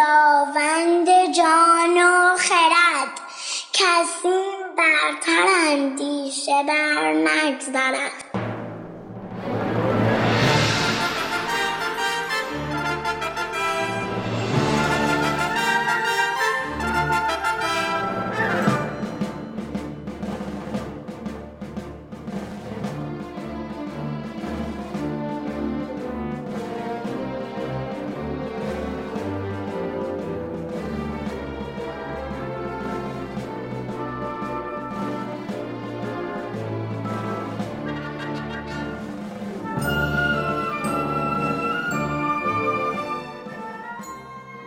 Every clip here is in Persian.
خداوند جان و خرد. کسی برتر اندیشه بر نگذرد.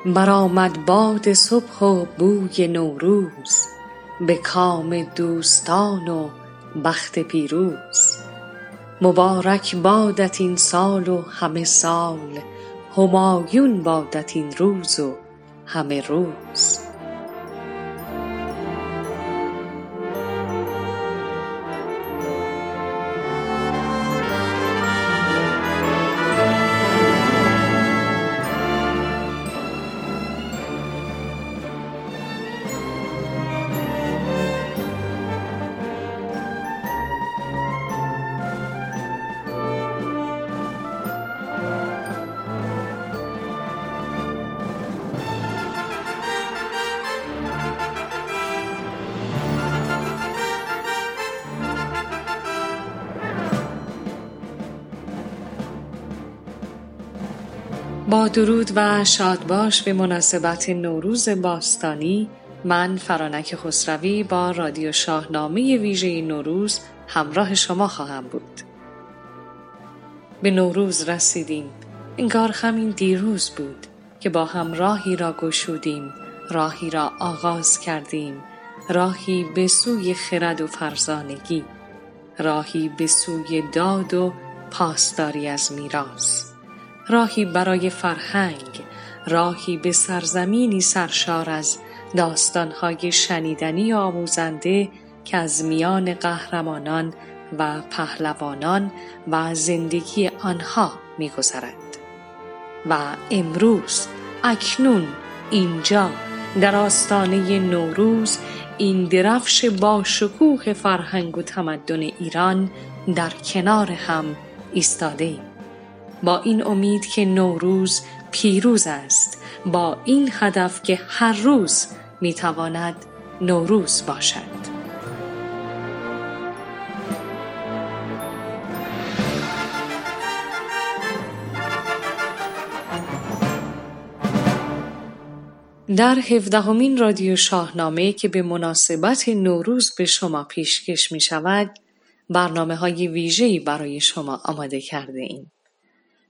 برآمد باد صبح و بوی نوروز به کام دوستان و بخت پیروز. مبارک بادت این سال و همه سال همایون بادت این روز و همه روز. درود و شادباش به مناسبت نوروز باستانی. من فرانک خسروی با رادیو شاهنامه ویژه نوروز همراه شما خواهم بود. به نوروز رسیدیم. انگار همین دیروز بود که با هم راهی را گشودیم راهی را آغاز کردیم راهی به سوی خرد و فرزانگی راهی به سوی داد و پاسداری از میراث. راهی برای فرهنگ راهی به سرزمینی سرشار از داستانهای شنیدنی آموزنده که از میان قهرمانان و پهلوانان و زندگی آنها میگذرد و امروز اکنون اینجا در آستانه نوروز این درفش با شکوه فرهنگ و تمدن ایران در کنار هم ایستاده ایم. با این امید که نوروز پیروز است با این هدف که هر روز می‌تواند نوروز باشد در هفدهمین رادیو شاهنامه که به مناسبت نوروز به شما پیشکش می شود برنامه های ویژه‌ای برای شما آماده کرده ایم.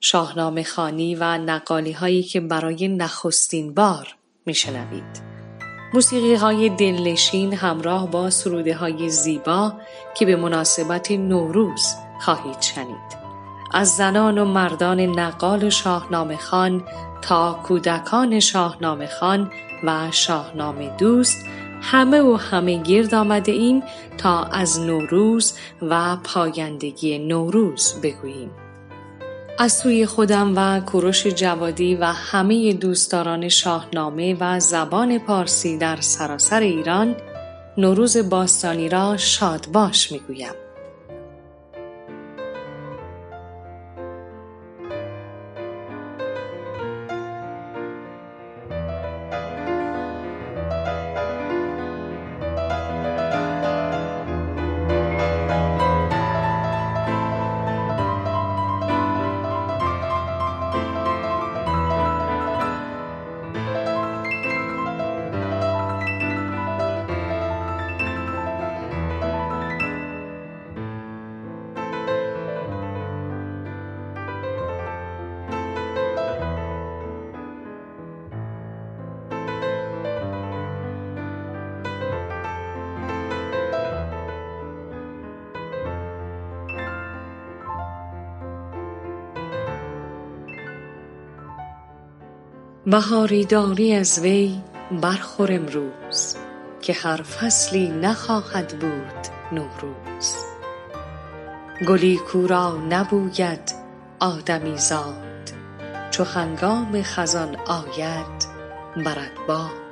شاهنامه خانی و نقالی هایی که برای نخستین بار میشنوید. موسیقی های دلنشین همراه با سروده های زیبا که به مناسبت نوروز خواهید شنید. از زنان و مردان نقال شاهنامه خان تا کودکان شاهنامه خان و شاهنامه دوست همه و همه گرد آمده ایم تا از نوروز و پایندگی نوروز بگوییم. از سوی خودم و کوروش جوادی و همه دوستداران شاهنامه و زبان پارسی در سراسر ایران نوروز باستانی را شاد باش می‌گویم. بهاری داری از وی برخور امروز که هر فصلی نخواهد بود نوروز. گلی کو را نبوید آدمی زاد چو هنگام خزان آید برد باد.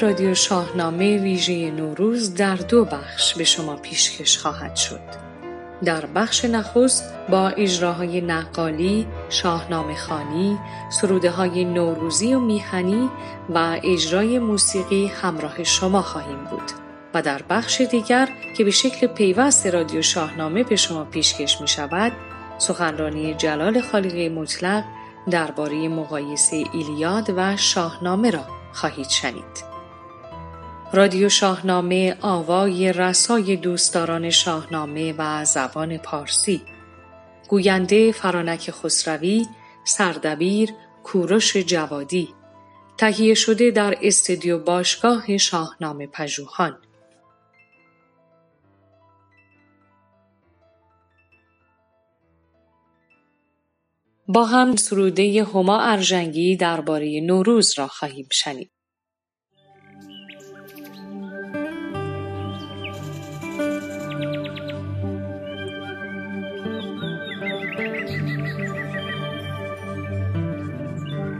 رادیو شاهنامه ویژه نوروز در دو بخش به شما پیشکش خواهد شد. در بخش نخست با اجراهای نقالی، شاهنامه خانی، سروده های نوروزی و میهنی و اجرای موسیقی همراه شما خواهیم بود. و در بخش دیگر که به شکل پیوست رادیو شاهنامه به شما پیشکش می شود، سخنرانی جلال خالقی مطلق درباره مقایسه ایلیاد و شاهنامه را خواهید شنید. رادیو شاهنامه آوای رسای دوستداران شاهنامه و زبان پارسی. گوینده فرانک خسروی سردبیر کوروش جوادی. تهیه شده در استودیو باشگاه شاهنامه پژوهان. با هم سروده هما ارژنگی درباره نوروز را خواهیم شنید.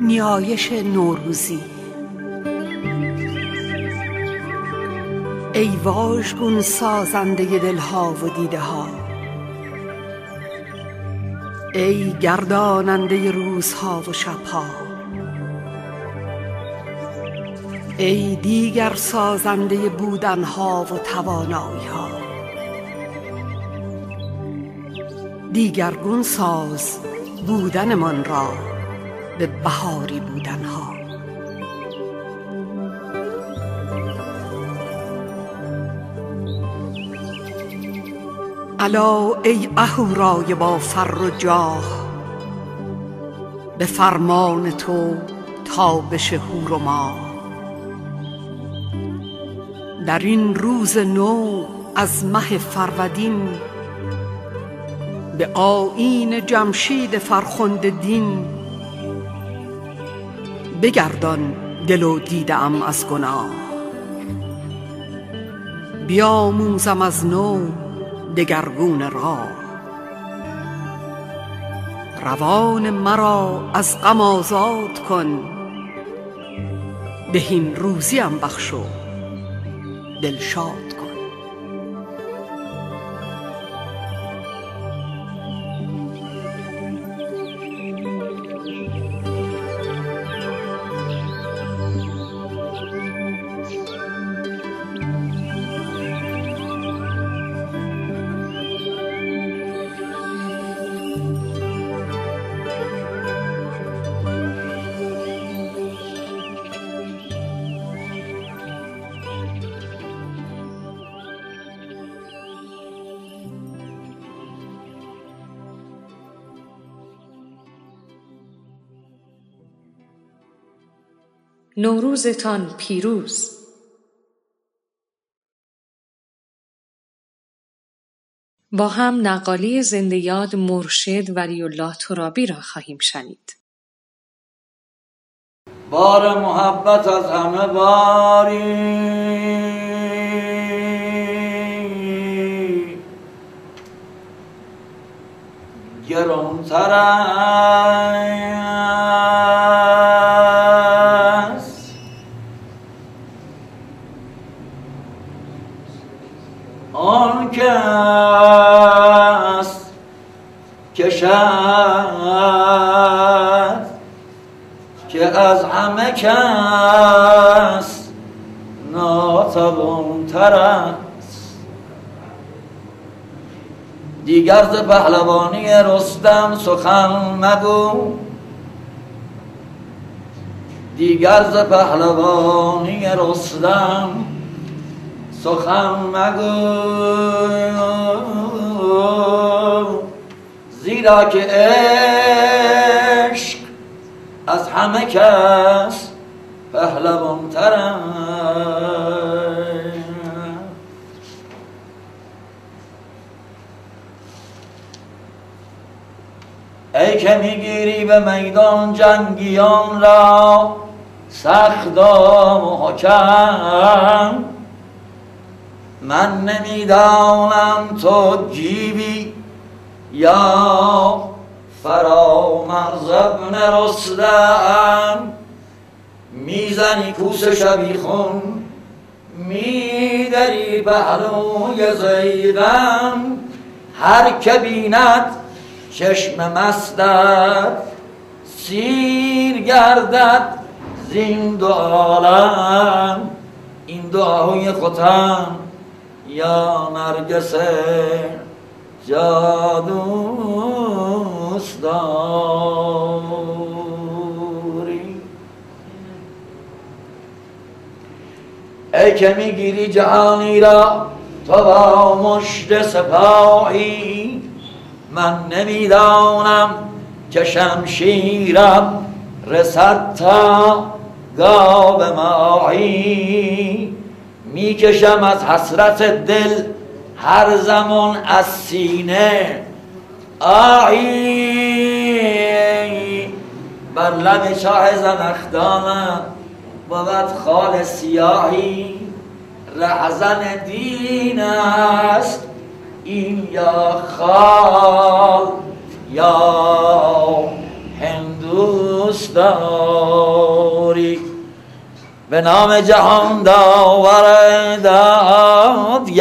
نیایش نوروزی. ای واژگون سازنده دلها و دیده ها ای گرداننده روزها و شبها. ای دیگر سازنده بودنها و توانایی ها دیگرگون ساز بودنمان را. به بهاری بودنها الا ای اهورای با فر و جاه به فرمان تو تابش هور و ما در این روز نو از مه فرودین به آیین جمشید فرخنده دین. بگردان دل و دیده ام از گناه. بیاموزم از نو دگرگون راه. روان مرا از غم آزاد کن. بهین روزیم بخش و دلشاد نوروزتان پیروز با هم نقالی زنده یاد مرشد ولی الله ترابی را خواهیم شنید. بار محبت از همه باری گرانتر که از همه کس ناتوانتر است. دیگر ز پهلوانی رستم سخن مگو. دیگر ز پهلوانی رستم سخن مگو. زیرا که عشق از همه کس پهلوان ای که می‌گیری به میدان جنگیان را سخت و حکم من نمی‌دانم تو جیبی یا فرامرز ابن رستم. می‌زنی کوس شبیخون میدری پهلوی زیدم. هر که بیند چشم مستت سیر گردد زین دو عالم. این دعای ختم یا نرگس جادوست داری ای که می‌گیری جهانی را تو با مشت سپاهی. من نمی‌دانم که شمشیرم رسد تا گاب ماهی. می‌کشم از حسرت دل هر زمان از سینه. آهی بر لب شاه زنخدانم بود خال سیاهی. رهزن دین است این یا خال یا هندوستاری به نام جهان داور دادگر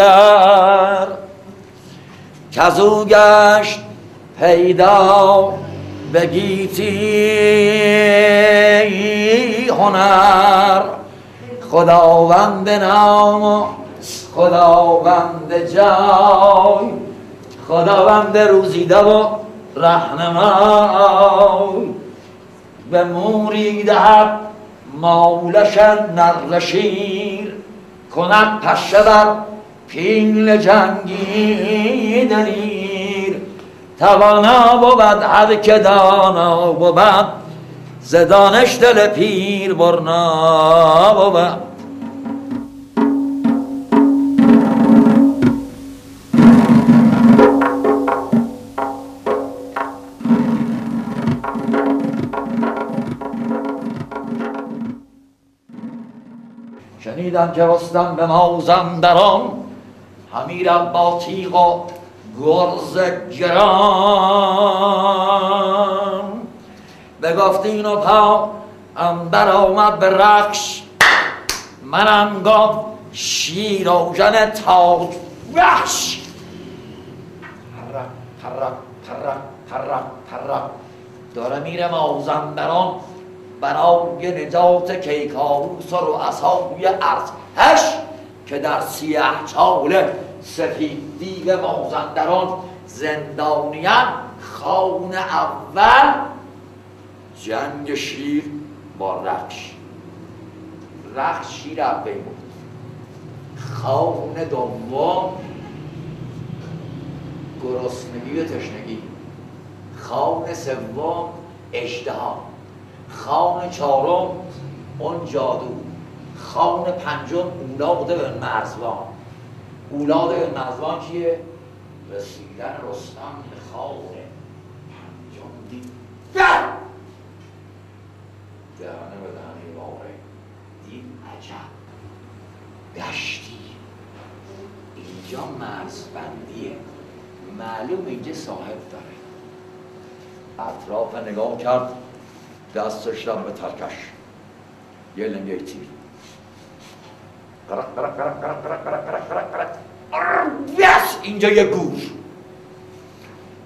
کزو گشت پیدا به گیتی هنر. خداوند نام خداوند جای خداوند روزیده و رهنمای. به موری دهد مولشن نر شیر کند پشه بر پیل جنگی دلیر. توانا بود هر که دانا بود زدانش دل پیر برنا بود. شنیدم که رستم به مازندران همی با تیغ و گرز گران. بگفتین و پا اندر آمد به رقش منم گفت شیر و جن تاج. وحش پرم پرم پرم پرم پرم داره میره مازندران برای نجات کیکاووس و رؤسای ارتش که در سیه چال سفید دیو مازندران زندانیان خان اول جنگ شیر با رخش. رخش شیر اول بود خان دوم گرسنگی و تشنگی. خان سوم اشتها خان چهارم اون جادو. خان پنجم اولاد به مرزوان اولاد به مرزوان کیه؟ رسیدن رستم به خان پنجم. دید دهنه به دهنه باره. دید عجب. دشتی. اینجا مرزبندیه. معلوم اینجا صاحب داره. اطراف نگاه کرد. دستش به ترکش. یه لنگه تیر قرق قرق قرق قرق قرق قرق قرق قرق قرق. اینجا یه گور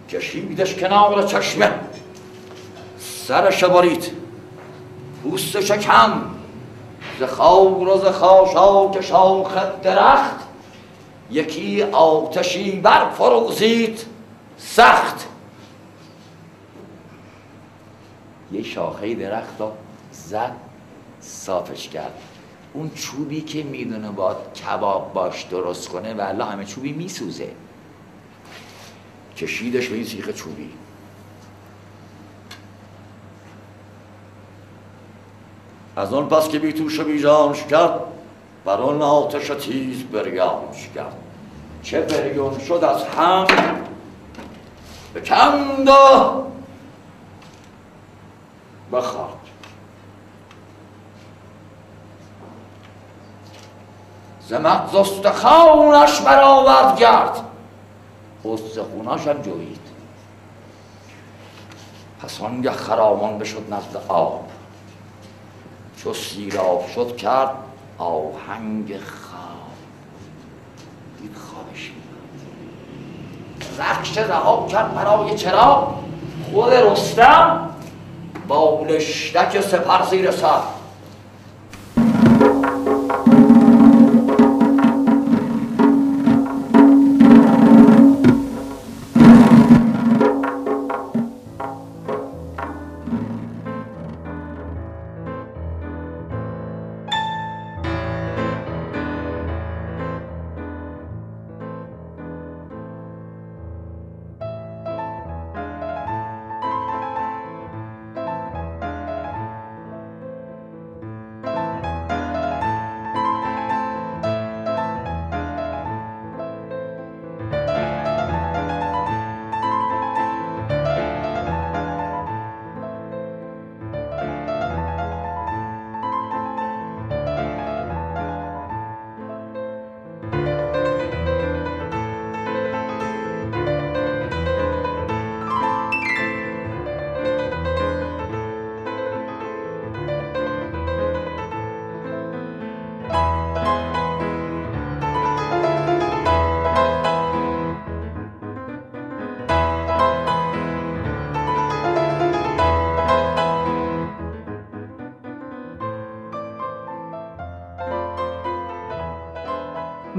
کشیدش کنار چشمه. سرش برید پوستش کم ز خاور و ز خاشاک شاخ درخت. یکی آتشی بر فروزید سخت. یه شاخه درخت رو زد صافش کرد. اون چوبی که می‌دونه با کباب باش درست کنه و همه چوبی میسوزه. کشیدش به این سیخ چوبی. از اون پس که بی توش و بی جانش کرد بر اون آتش تیز بریانش کرد. چه بریون شد از هم؟ بکند و بخواد زمت زستخانش برآورد گرد. استخوناش هم جوید پس آنگه خرامان بشد نزد آب. چو سیراب شد کرد آهنگ خواب. دید خوابش. رخش رها کرد برای چرا؟ خود رستم. با لشتک سپر زیر سر.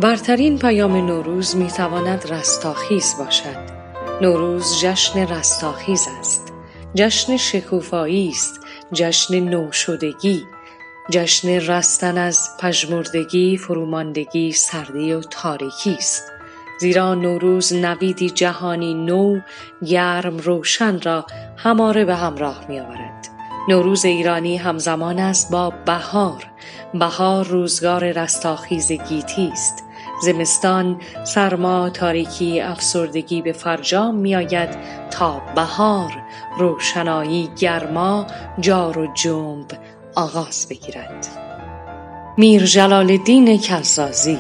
برترین پیام نوروز می تواند رستاخیز باشد. نوروز جشن رستاخیز است. جشن شکوفایی است. جشن نوشدگی. جشن رستن از پژمردگی، فروماندگی، سردی و تاریکی است. زیرا نوروز نویدی جهانی نو، گرم، روشن را هماره به همراه می آورد. نوروز ایرانی همزمان است با بهار. بهار روزگار رستاخیز گیتی است. زمستان سرما تاریکی افسردگی به فرجام میآید تا بهار. روشنایی گرما جار و جنب آغاز بگیرد. میر جلال الدین کزازی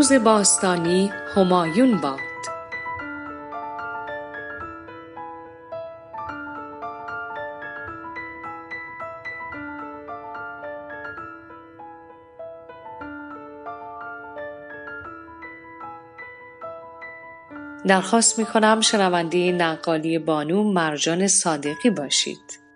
نوروز باستانی همایون باد درخواست می کنم شنونده نقالی بانو مرجان صادقی باشید.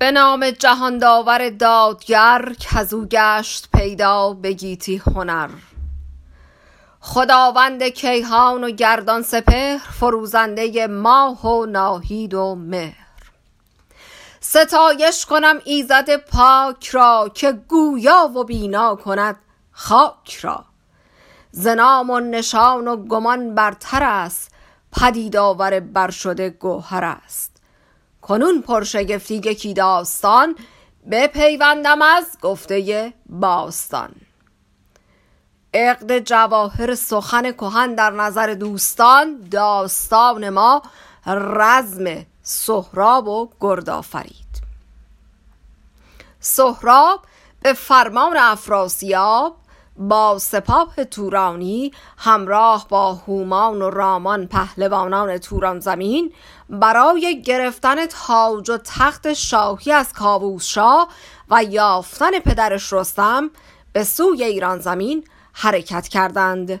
به نام جهان داور دادگر کزو گشت پیدا به گیتی هنر. خداوند کیهان و گردان سپهر فروزنده ماه و ناهید و مهر. ستایش کنم ایزد پاک را که گویا و بینا کند خاک را. زنام و نشان و گمان برتر است پدید آور بر شده گوهر است. کنون پرشگفتی یکی داستان بپیوندم از گفته باستان. عقد جواهر سخن کهن در نظر دوستان داستان ما رزم سهراب و گرد آفرید سهراب به فرمان افراسیاب با سپاه تورانی همراه با هومان و رامان پهلوانان توران زمین برای گرفتن تاج و تخت شاهی از کاووس شاه و یافتن پدرش رستم به سوی ایران زمین حرکت کردند.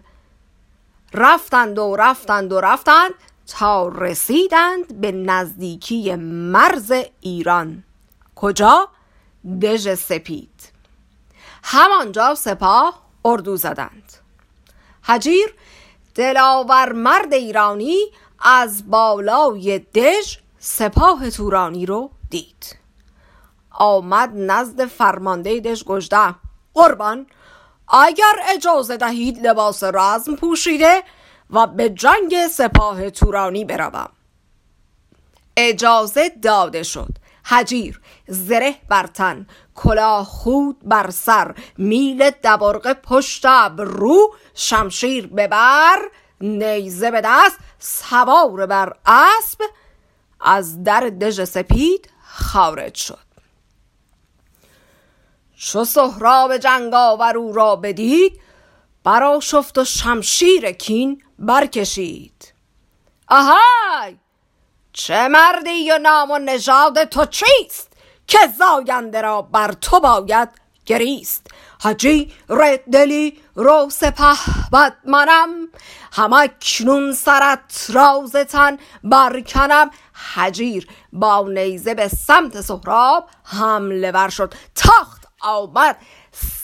رفتند و رفتند و رفتند تا رسیدند به نزدیکی مرز ایران. کجا؟ دژ سپید. همانجا سپاه اردو زدند. حجیر دلاور مرد ایرانی از بالای دژ سپاه تورانی رو دید. آمد نزد فرمانده دژ گجده قربان اگر اجازه دهید لباس رزم پوشیده و به جنگ سپاه تورانی بروم. اجازه داده شد. حجیر زره بر تن کلاه خود بر سر میل دبرقه پشت رو شمشیر ببر نیزه به دست سوار بر اسب از در دژ سپید خارج شد. چو سهراب جنگاور او را بدید برا شفت و شمشیر کین برکشید. آهای! چه مردی و نام و نژاد تو چیست که زاینده را بر تو باید گریست؟ حجی دلی رو سپه بد منم. همه کنون سرت رازتن برکنم. حجیر با نیزه به سمت سهراب حمله ور شد. تاخت آمد.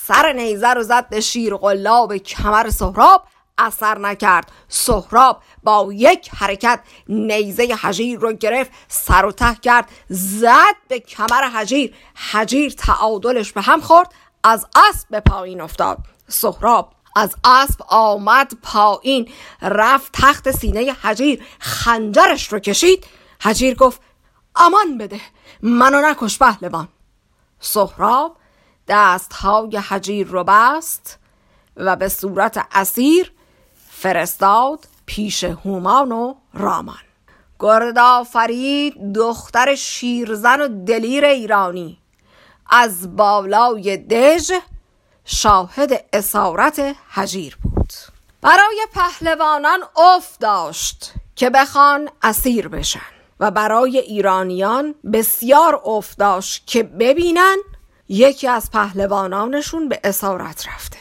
سر نیزه رو زد به شیر قلاب کمر سهراب. اثر نکرد. سهراب با یک حرکت نیزه حجیر رو گرفت. سر و ته کرد. زد به کمر حجیر. حجیر تعادلش به هم خورد. از اسب به پایین افتاد. سهراب از اسب آمد پایین. رفت تخت سینه حجیر. خنجرش رو کشید. حجیر گفت امان بده. منو نکش پهلوان. سهراب دستهای حجیر رو بست و به صورت اسیر فرستاد پیش هومان و رامان. گردا فرید دختر شیرزن و دلیر ایرانی. از بالای دژ شاهد اسارت حجیر بود. برای پهلوانان اف داشت که بخوان اسیر بشن و برای ایرانیان بسیار اف داشت که ببینن یکی از پهلوانانشون به اسارت رفته.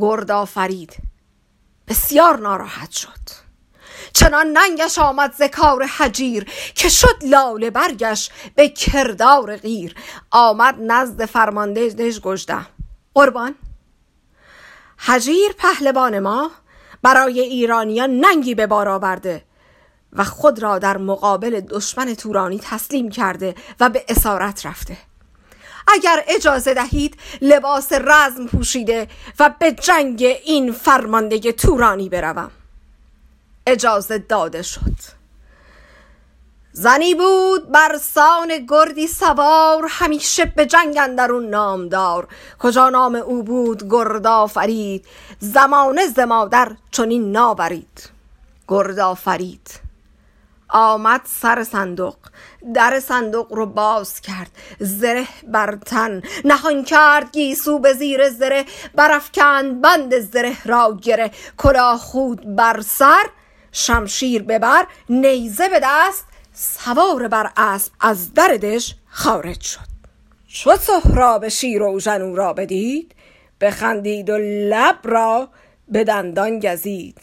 گردا فرید بسیار ناراحت شد. چنان ننگش آمد ذکار حجیر که شد لاله برگش به کردار غیر آمد نزد فرمانده دژ گجده قربان. حجیر پهلوان ما برای ایرانیان ننگی به بار آورده و خود را در مقابل دشمن تورانی تسلیم کرده و به اسارت رفته. اگر اجازه دهید لباس رزم پوشیده و به جنگ این فرمانده تورانی بروم. اجازه داده شد. زنی بود بر سان گردی سوار همیشه به جنگ اندرون نامدار. کجا نام او بود گردا فرید زمانه زمادر چنین نابرید گردا فرید آمد سر صندوق در صندوق رو باز کرد. زره بر تن نهان کرد گیسو به زیر زره. برافکند بند زره را گره. کلاه خود بر سر شمشیر ببر نیزه به دست سوار بر اسب از دردش خارج شد. چو سهراب شیر و او را بدید بخندید و لب را به دندان گزید.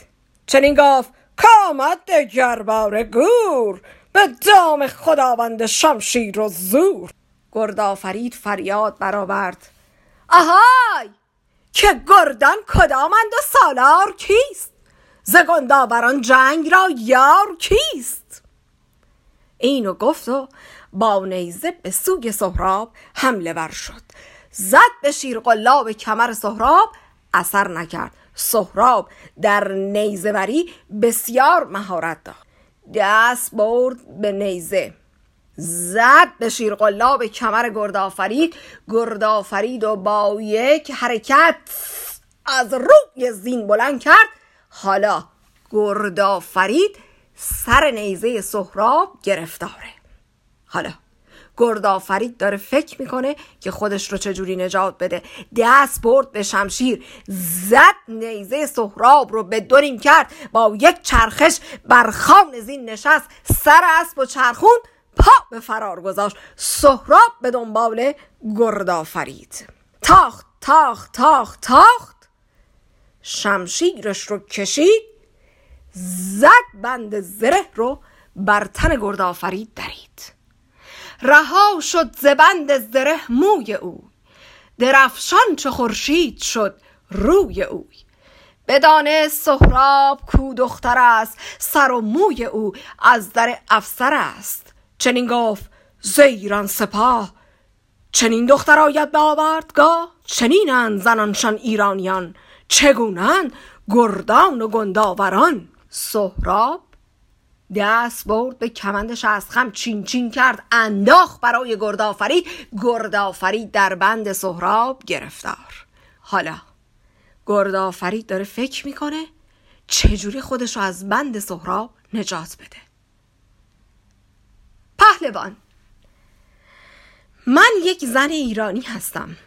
چنین گفت کامد دگر بار گور به دام خداوند شمشیر و زور. گردآفرید فریاد برآورد آهای! که گردان کدامند و سالار کیست؟ ز گنداوران جنگ را یار کیست؟ اینو گفت و با نیزه به سوی سهراب حمله ور شد. زد به شیر قلاب کمر سهراب اثر نکرد. سهراب در نیزه بسیار مهارت داشت. دست برد به نیزه. زد به شیرقلاب کمر گردآفرید. گردآفرید و با یک حرکت از روی زین بلند کرد. حالا گردآفرید سر نیزه سهراب گرفتاره. حالا گردآفرید داره فکر می‌کنه که خودش رو چجوری نجات بده. دست برد به شمشیر زد نیزه سهراب رو به دوریم کرد. با یک چرخش بر خان زین نشست سر اسب و چرخون پا به فرار گذاشت. سهراب به دنبال گردآفرید تاخت تاخت تاخت تاخت. شمشیرش رو کشید زد بند زره رو بر تن گردآفرید درید. رها شد زبند زره موی او درفشان چه خورشید شد روی اوی. بدانه سهراب کو دختر است سر و موی او از در افسر است. چنین گفت زیران سپاه. چنین دختر آید به آوردگاه چنینند زنانشان ایرانیان. چگونند گردان و گنداوران؟ سهراب دست برد به کمندش از خم چین چین کرد انداخ برای گردآفرید گردآفرید در بند سهراب گرفتار. حالا گردآفرید داره فکر می‌کنه چجوری خودش رو از بند سهراب نجات بده. پهلوان من یک زن ایرانی هستم.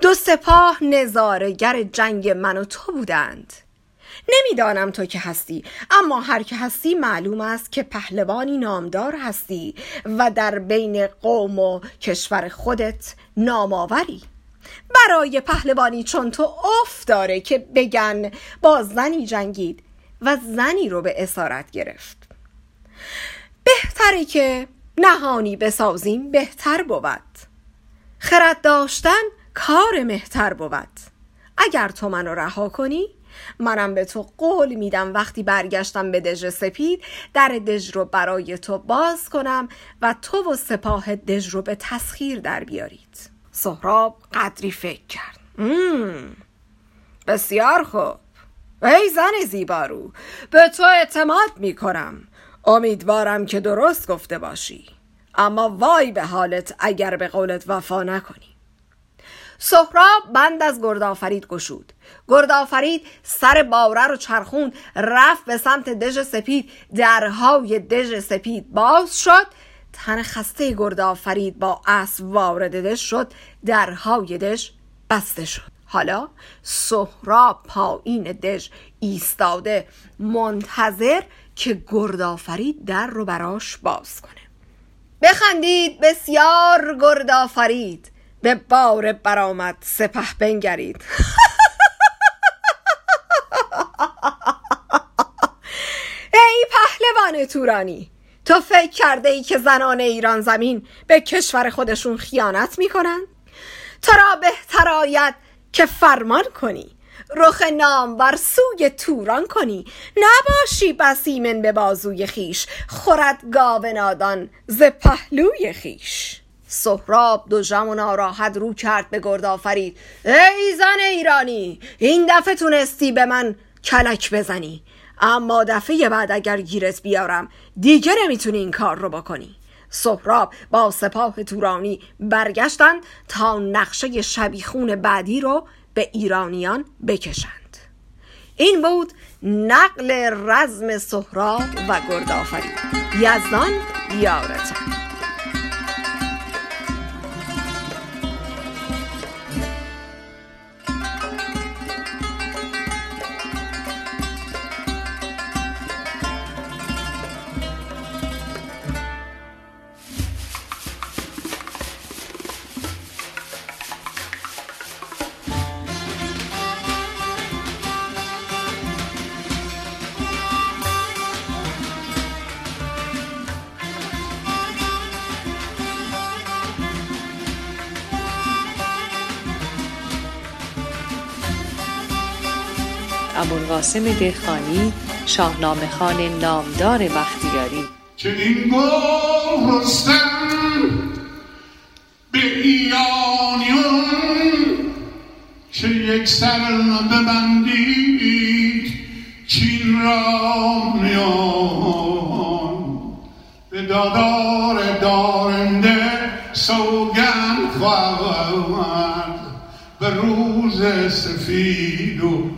دو سپاه نظارگر جنگ من و تو بودند. نمی‌دانم تو که هستی اما هر که هستی معلوم است که پهلوانی نامدار هستی و در بین قوم و کشور خودت نامآوری. برای پهلوانی چون تو اف داره که بگن با زنی جنگید و زنی رو به اسارت گرفت. بهتره که نهانی بسازیم بهتر بود. خرد داشتن کار مهتر بود. اگر تو منو رها کنی منم به تو قول میدم وقتی برگشتم به دژ سپید در دژ رو برای تو باز کنم و تو و سپاه دژ رو به تسخیر در بیارید. سهراب قدری فکر کرد. مم. بسیار خوب. ای زن زیبارو به تو اعتماد می‌کنم. امیدوارم که درست گفته باشی. اما وای به حالت اگر به قولت وفا نکنی. سهراب بند از گردآفرید گشود. گردآفرید سر باوره رو چرخون رفت به سمت دژ سپید درهای دژ سپید باز شد. تن خسته گردآفرید با اسب وارد دژ شد درهای دژ بسته شد. حالا سهراب پایین دژ ایستاده منتظر که گردآفرید در رو براش باز کنه. بخندید بسیار گردآفرید. به بار برآمد. سپه بنگرید. ای پهلوان تورانی تو فکر کرده ای که زنان ایران زمین به کشور خودشون خیانت می‌کنن؟ تو را بهتر آید که فرمان کنی رخ بر سوی توران کنی. نباشی بسیمن به بازوی خیش خورد گاو نادان ز پهلوی خیش. سهراب دو و ناراحت رو کرد به گرد آفرید. ای زن ایرانی این دفعه تونستی به من کلک بزنی. اما دفعه بعد اگر گیرت بیارم دیگه نمی‌تونی این کار رو بکنی. سهراب با سپاه تورانی برگشتند تا نقشه شبیخون بعدی رو به ایرانیان بکشند. این بود نقل رزم سهراب و گردآفرید یزدان یارتان ابوالقاسم دهخانی شاهنامه خان نامدار بختیاری. چنین رستم به ایرانیون که یک سر ببندید چین را میان. به دادار دارنده سوگند خواهد به روز سفید و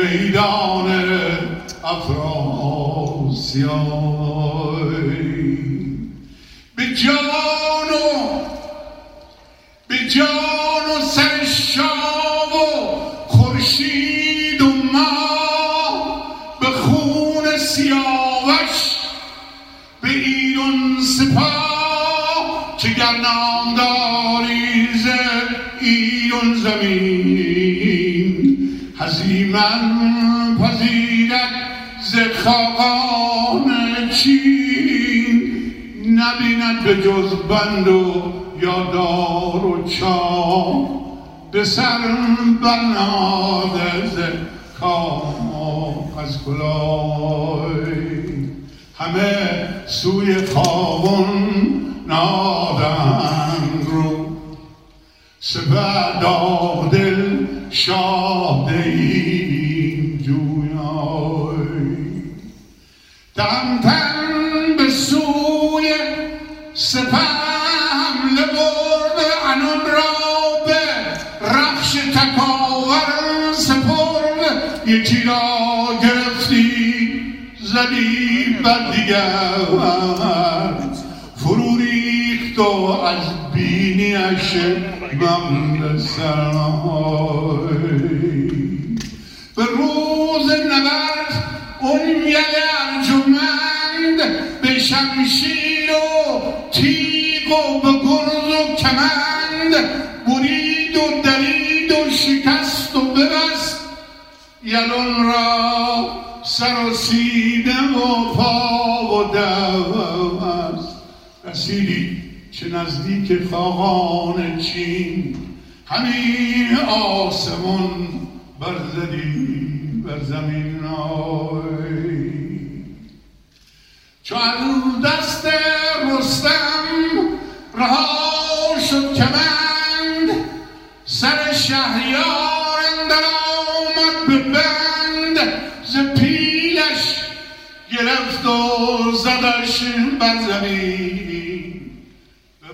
میدان افراسیاب. به جان و به جان و سر شام و خورشید و ما به خون سیاوش به ایران سپاه چه گر نامداری ز ایران زمین هزیمن پذیرد ز خاقان چین. نبیند به جز بند و یادار و چام به سر برناده ز کام از کلای همه سوی خاون نادن رو سپه دل شاده ایم جویای تهمتن به سوی سپه حمله برد انان را به رخش تکاور سپرد یکی را گرفتی زدی بر دیگر ریخت و از بینیش بند سرنای به روز نبرد اون یل ارجمند به شمشیر و تیغ و به گرز و کمند. برید و درید و شکست و ببست. یلون را سر و سینه و پا و دست. رسیدی. چه نزدیک خاقان چین. همین آسمون برزدی بر زمین آی. چو از دست رستم رها شد کمند سر شهریار اندر آمد به بند. ز پیلش گرفت و زدش بر زمین.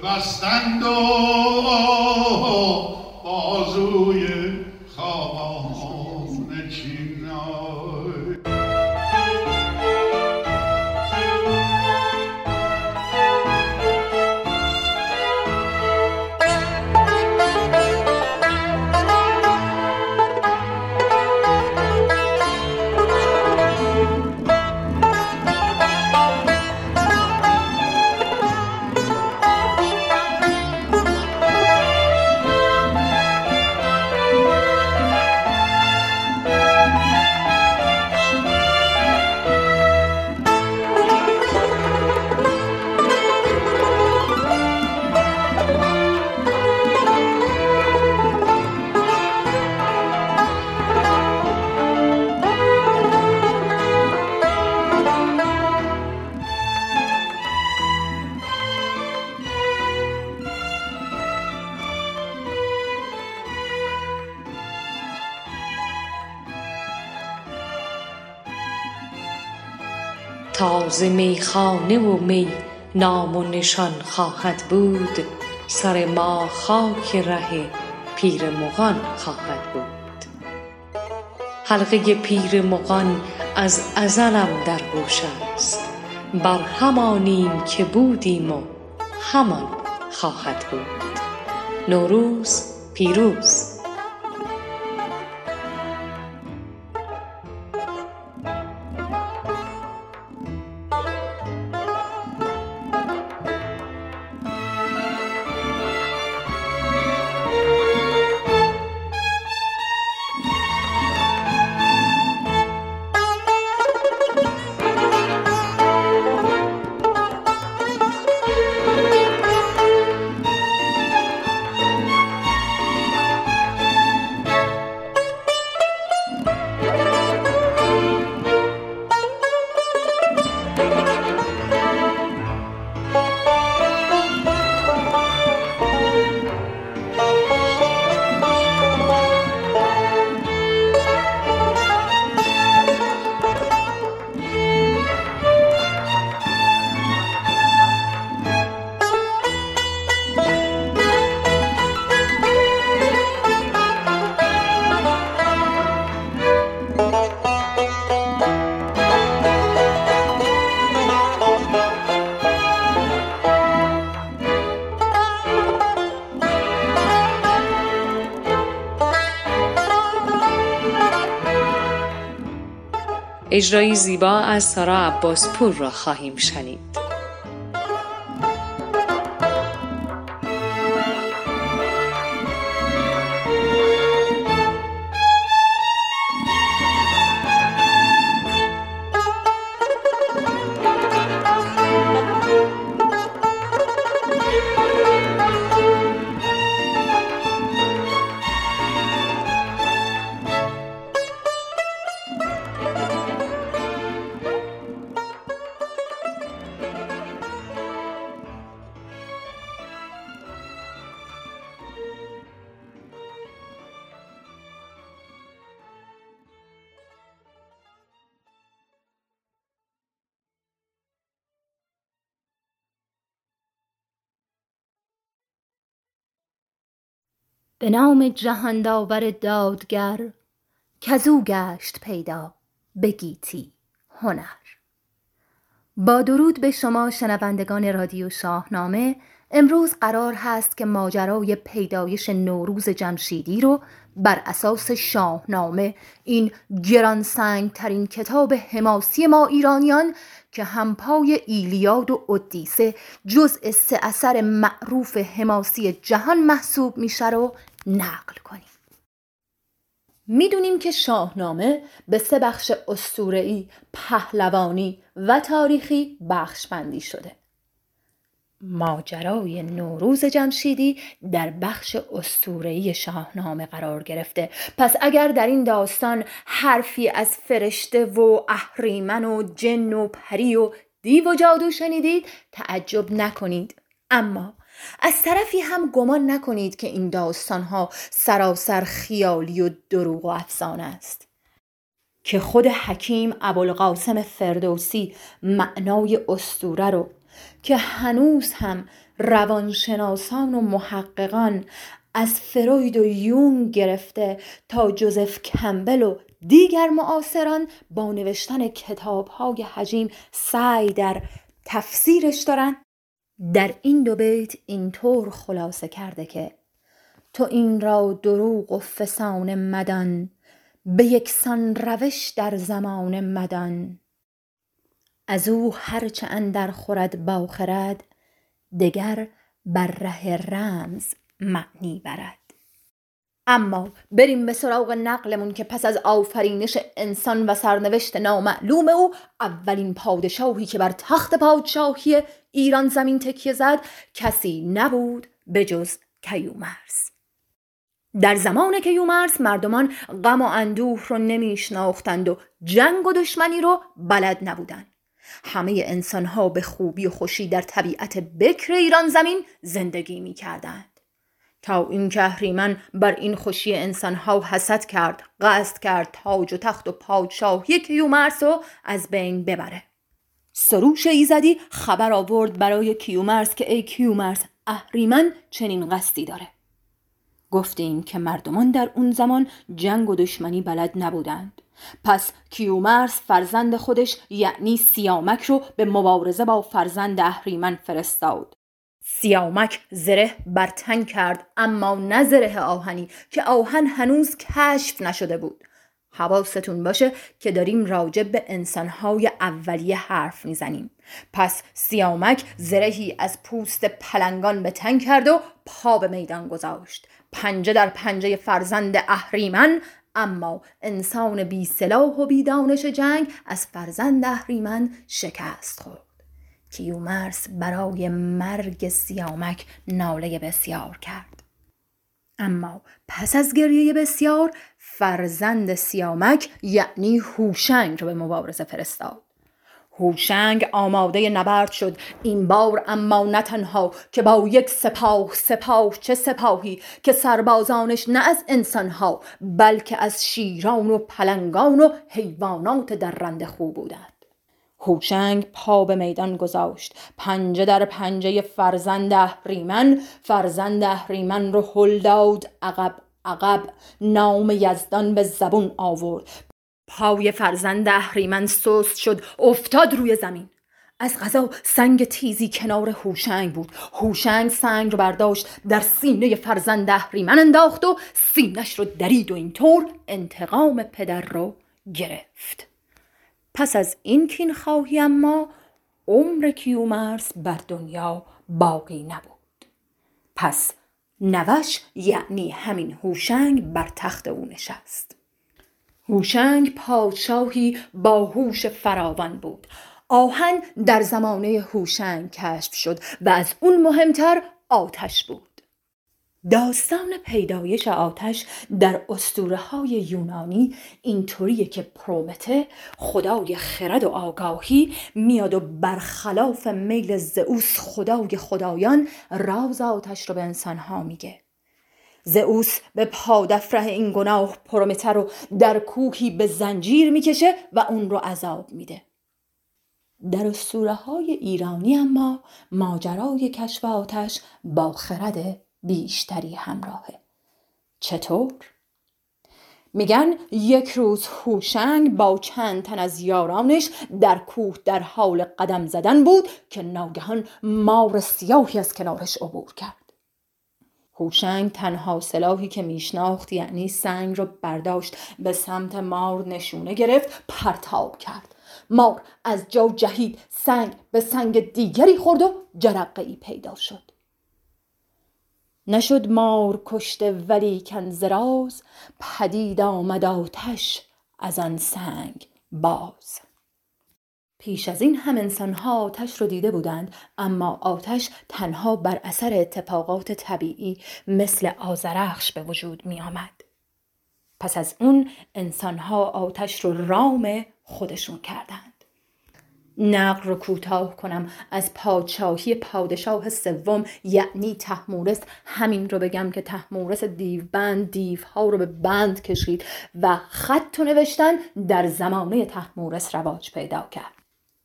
ببستند و بازوی خوابان چینای میخانه و می نام و نشان خواهد بود. سر ما خاک ره پیر مغان خواهد بود. حلقه پیر مغان از ازلم در گوش است. بر همانیم که بودیم و همان خواهد بود. نوروز پیروز. اجرایی زیبا از سارا عباسپور را خواهیم شنید. به نام جهانداور دادگر کزو گشت پیدا به گیتی هنر. با درود به شما شنوندگان رادیو شاهنامه امروز قرار هست که ماجرای پیدایش نوروز جمشیدی رو بر اساس شاهنامه این گرانسنگ ترین کتاب حماسی ما ایرانیان که همپای ایلیاد و اودیسه جزء سه اثر معروف حماسی جهان محسوب میشه رو نقل کنیم. می‌دونیم که شاهنامه به سه بخش اسطوره‌ای، پهلوانی و تاریخی بخش بندی شده. ماجرای نوروز جمشیدی در بخش اسطوره‌ای شاهنامه قرار گرفته. پس اگر در این داستان حرفی از فرشته و اهریمن و جن و پری و دیو و جادو شنیدید تعجب نکنید. اما از طرفی هم گمان نکنید که این داستانها سراسر خیالی و دروغ و افسانه است. که خود حکیم ابوالقاسم فردوسی معنای استوره رو که هنوز هم روانشناسان و محققان از فروید و یون گرفته تا جوزف کمبل و دیگر معاصران با نوشتن کتاب های حجیم سعی در تفسیرش دارن. در این دو بیت اینطور خلاصه کرده که تو این را دروغ و فسان مدان به یکسان روش در زمان مدان. از او هرچه اندر خورد با خرد دگر بر ره رمز معنی برد. اما بریم به سراغ نقلمون که پس از آفرینش انسان و سرنوشت نامعلوم او اولین پادشاهی که بر تخت پادشاهی ایران زمین تکیه زد کسی نبود به جز کیومرس در زمان کیومرس مردمان غم و اندوه رو نمیشناختند و جنگ و دشمنی رو بلد نبودند همه انسانها به خوبی و خوشی در طبیعت بکر ایران زمین زندگی می کردند. تا اینکه اهریمن بر این خوشی انسانها حسد کرد قصد کرد تاج و تخت و پادشاهی کیومرس رو از بین ببره. سروش ایزدی خبر آورد برای کیومرس که ای کیومرس اهریمن چنین قصدی داره. گفتیم که مردمان در اون زمان جنگ و دشمنی بلد نبودند. پس کیومرس فرزند خودش یعنی سیامک رو به مبارزه با فرزند اهریمن فرستاد. سیامک زره برتن کرد اما نه زره آهنی که آهن هنوز کشف نشده بود. حواستون باشه که داریم راجع به انسانهای اولیه حرف می‌زنیم. پس سیامک زرهی از پوست پلنگان به تن کرد و پا به میدان گذاشت. پنجه در پنجه فرزند اهریمن اما انسان بی سلاح و بی دانش جنگ از فرزند اهریمن شکست خورد. کیومرس برای مرگ سیامک ناله بسیار کرد. اما پس از گریه بسیار فرزند سیامک یعنی هوشنگ را به مبارزه فرستاد. هوشنگ آماده نبرد شد. این بار اما نه تنها که با یک سپاه سپاه چه سپاهی که سربازانش نه از انسانها بلکه از شیران و پلنگان و حیوانات در رند خوب بودند. هوشنگ پا به میدان گذاشت. پنجه در پنجه فرزند اهریمن فرزند اهریمن رو هل داد. عقب عقب نام یزدان به زبون آورد. پای فرزند اهریمن سست شد افتاد روی زمین. از غذا سنگ تیزی کنار هوشنگ بود. هوشنگ سنگ رو برداشت در سینه فرزند اهریمن انداخت و سینش رو درید و اینطور انتقام پدر رو گرفت. پس از این کین خواهی اما عمر کیومرس بر دنیا باقی نبود. پس نوش یعنی همین هوشنگ بر تخت او نشست. هوشنگ پادشاهی با هوش فراوان بود. آهن در زمانه هوشنگ کشف شد و از اون مهمتر آتش بود. داستان پیدایش آتش در اسطوره های یونانی اینطوریه که پرومته خدای خرد و آگاهی میاد و برخلاف میل زئوس خدای خدایان راز آتش رو به انسانها میگه. زئوس به پادفره این گناه پرومته رو در کوهی به زنجیر می‌کشه و اون رو عذاب میده. در اسطوره های ایرانی اما ماجرای کشف آتش با خرد بیشتری همراهه. چطور؟ میگن یک روز هوشنگ با چند تن از یارانش در کوه در حال قدم زدن بود که ناگهان مار سیاهی از کنارش عبور کرد. هوشنگ تنها سلاحی که میشناخت یعنی سنگ رو برداشت به سمت مار نشونه گرفت پرتاب کرد. مار از جا جهید سنگ به سنگ دیگری خورد و جرقه ای پیدا شد. نشد مار کشته ولی کنزراز پدید آمد آتش از آن سنگ باز پیش از این هم انسانها آتش رو دیده بودند اما آتش تنها بر اثر اتفاقات طبیعی مثل آزرخش به وجود می آمد. پس از اون انسانها آتش رو رام خودشون کردند. نقل رو کوتاه کنم. از پادشاهی پادشاه سوم یعنی تحمورس. همین رو بگم که تحمورس دیوبند دیوها رو به بند کشید و خط و نوشتن در زمانه تحمورس رواج پیدا کرد.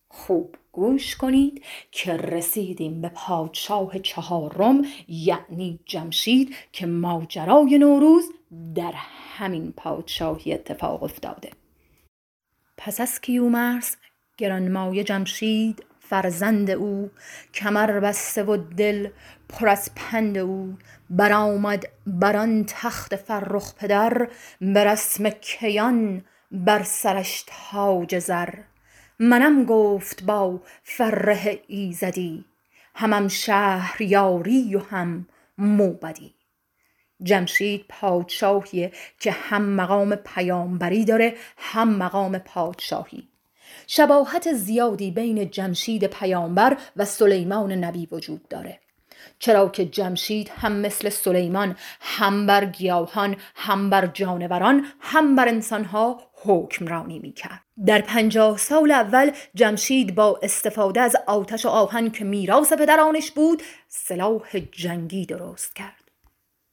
خوب گوش کنید که رسیدیم به پادشاه چهارم یعنی جمشید که ماجرای نوروز در همین پادشاهی اتفاق افتاده. پس از کیومرس گرانمایه جمشید فرزند او کمر بسته و دل پر از پند او. برآمد بر آن تخت فرخ پدر به رسم کیان بر سرش تاج زر. منم گفت با فره ایزدی همم شهر یاری و هم موبدی. جمشید پادشاهیه که هم مقام پیامبری داره هم مقام پادشاهی. شباهت زیادی بین جمشید پیامبر و سلیمان نبی وجود داره. چرا که جمشید هم مثل سلیمان هم بر گیاهان هم بر جانوران هم بر انسانها حکمرانی می‌کرد. در پنجاه سال اول جمشید با استفاده از آتش و آهن که میراث پدرانش بود سلاح جنگی درست کرد.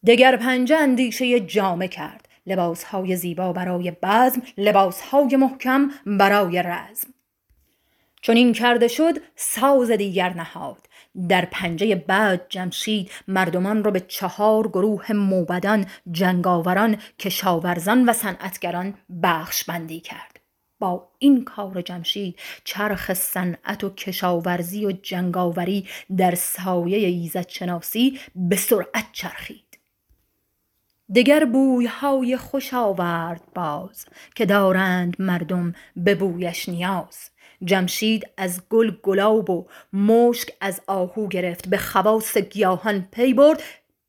دگر پنجه اندیشه جامه کرد. لباسهای زیبا برای بزم لباسهای محکم برای رزم. چون این کرده شد ساز دیگر نهاد. در پنجه بعد جمشید مردمان را به چهار گروه موبدان جنگاوران کشاورزان و صنعتگران بخش بندی کرد. با این کار جمشید چرخ صنعت و کشاورزی و جنگاوری در سایه ایزد شناسی به سرعت چرخید. دگر بویهای خوش آورد باز که دارند مردم به بویش نیاز. جمشید از گل گلاب و مشک از آهو گرفت به خواص گیاهان پی برد.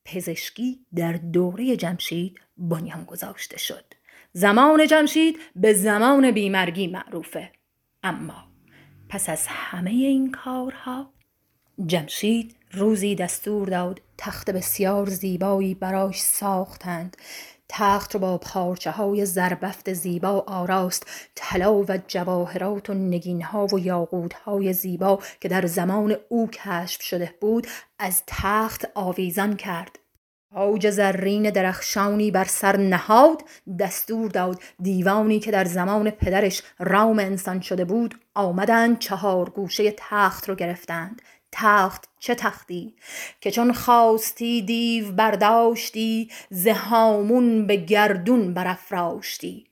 پزشکی در دوره جمشید بنیان گذاشته شد. زمان جمشید به زمان بیمرگی معروفه. اما پس از همه این کارها جمشید روزی دستور داد تخت بسیار زیبایی براش ساختند. تخت را با پارچه های زربفت زیبا آراست. طلا و جواهرات و نگین ها و یاقوت های زیبا که در زمان او کشف شده بود از تخت آویزان کرد. تاج زرین درخشانی بر سر نهاد دستور داد دیوانی که در زمان پدرش رام انسان شده بود آمدند چهار گوشه تخت رو گرفتند. تخت چه تختی که چون خواستی دیو برداشتی زهامون به گردون برافراشتی.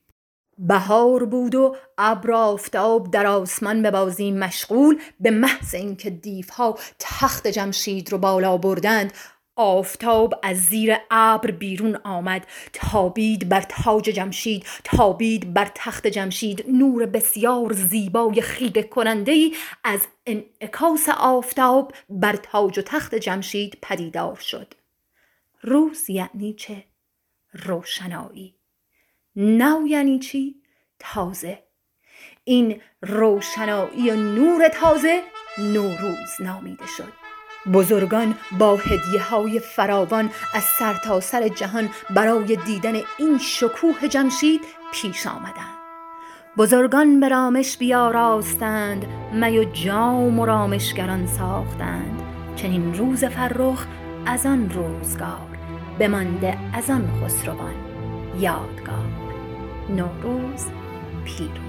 بهار بود و ابر آفتاب در آسمان به بازی مشغول به محض اینکه دیوها تخت جمشید رو بالا بردند آفتاب از زیر ابر بیرون آمد. تابید بر تاج جمشید تابید بر تخت جمشید. نور بسیار زیبای خیره کننده ای از انعکاس آفتاب بر تاج و تخت جمشید پدیدار شد. روز یعنی چه؟ روشنایی. نو یعنی چی؟ تازه. این روشنایی و نور تازه نوروز نامیده شد. بزرگان با هدیه های فراوان از سرتاسر سر جهان برای دیدن این شکوه جمشید پیش آمدند. بزرگان به رامش بیاراستند می و جام و رامشگران ساختند. چنین روز فرخ از آن روزگار بمانده از آن خسروان یادگار. نوروز پیروز.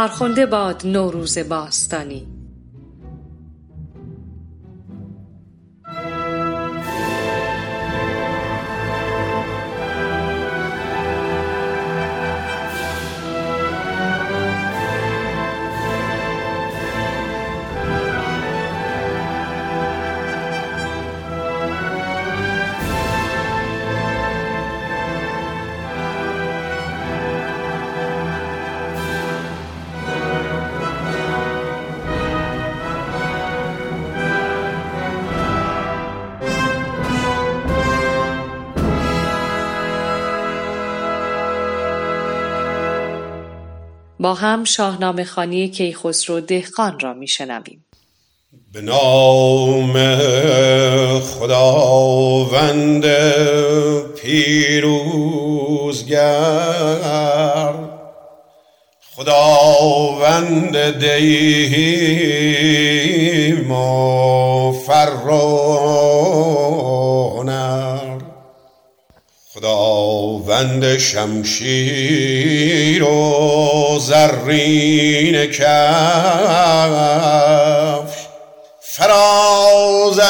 فرخنده باد نوروز باستانی. با هم شاهنامه خانی کیخسرو دهقان را میشنویم. به نام خداوند پیروزگر خداوند دیهیم و خداوند شمشیر و زرین کفش فرازنده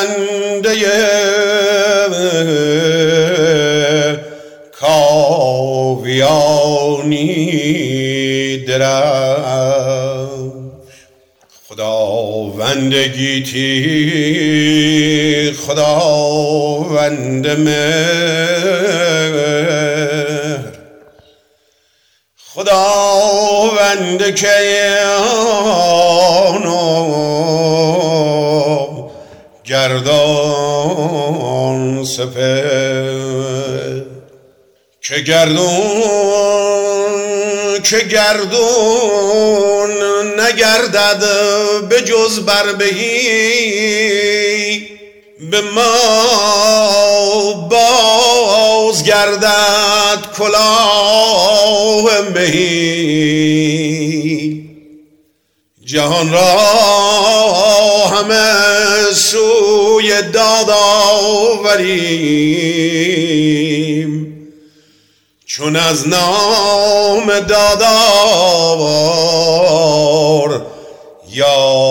کاویانی درفش. خداوند گیتی خداوند مهر. خداوند کیان و گردان سپر. که گردون که گردون نگردد به جز بر بهی به ما باز گردد کلاه مهی. جهان را همه سوی داد آوریم چون از نام دادار یاد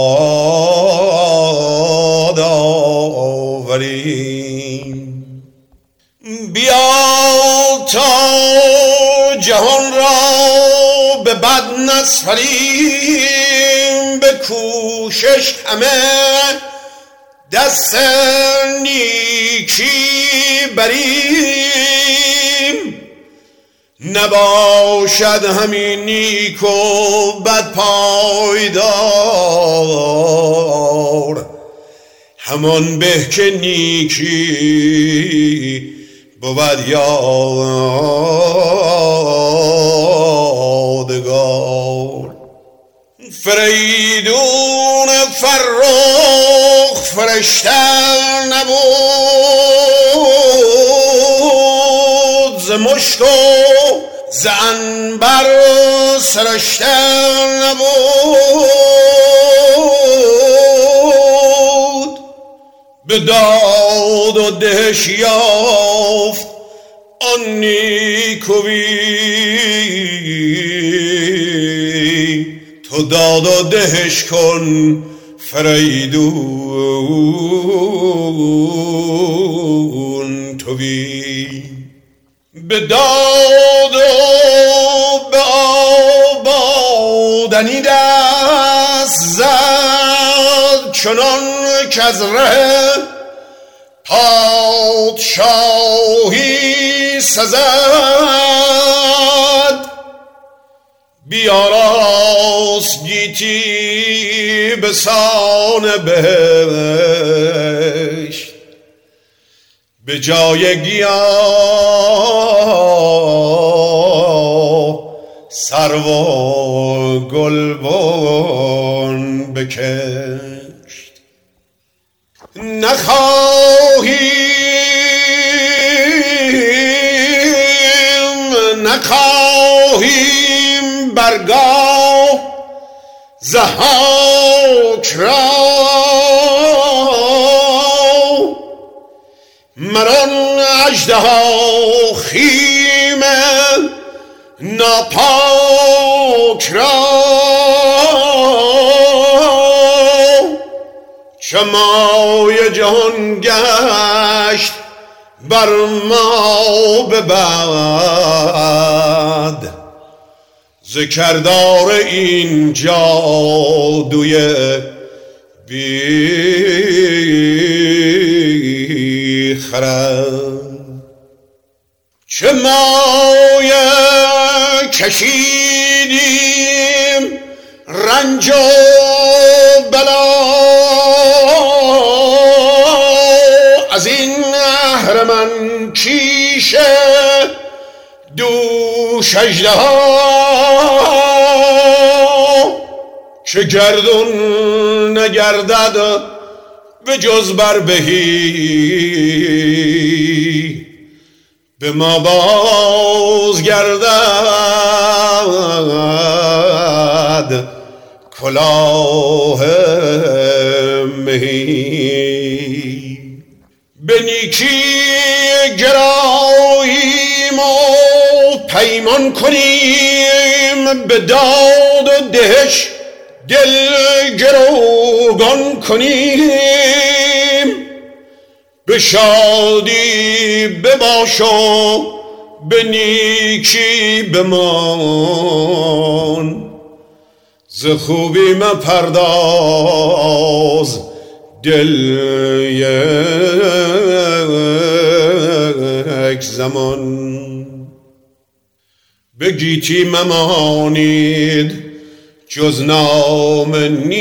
آوریم. بیا تا جهان را به بد نسفریم به کوشش همه دست نیکی بریم. نباشد همین نیک و بد پایدار همان به که نیکی بود یادگار فریدون فرخ فرشتر نبود. ز مشک و ز انبر سرشتر نبود. به داد و دهش یافت آن نیکوی. تو و دهش کن فریدون توی به داد و به آبادنی دست زد چنان که از ره پادشاهی سزد. بیاراست گیتی به سان بهشت. به جای گیاه سرو و گلبن بکشت. نخواهیم برگاه زهاک را مران اجده خیم ناپاک را چمای جهان گشت بر ما ببد ز کردار این جادوی بی خرد چه مایه کشیدیم رنج و بلا. از این اهرمن کیشه دوش که گردون نگردد به جز بر بهی به ما باز گردد کلاه مهی. به نیکی گراییم پیمان کنیم به داد و دهش دل گروگان کنیم. به شادی بباش و به نیکی بمان. ز خوبی مپرداز دل یک زمان. به گیتی ممانید جز نام نیک.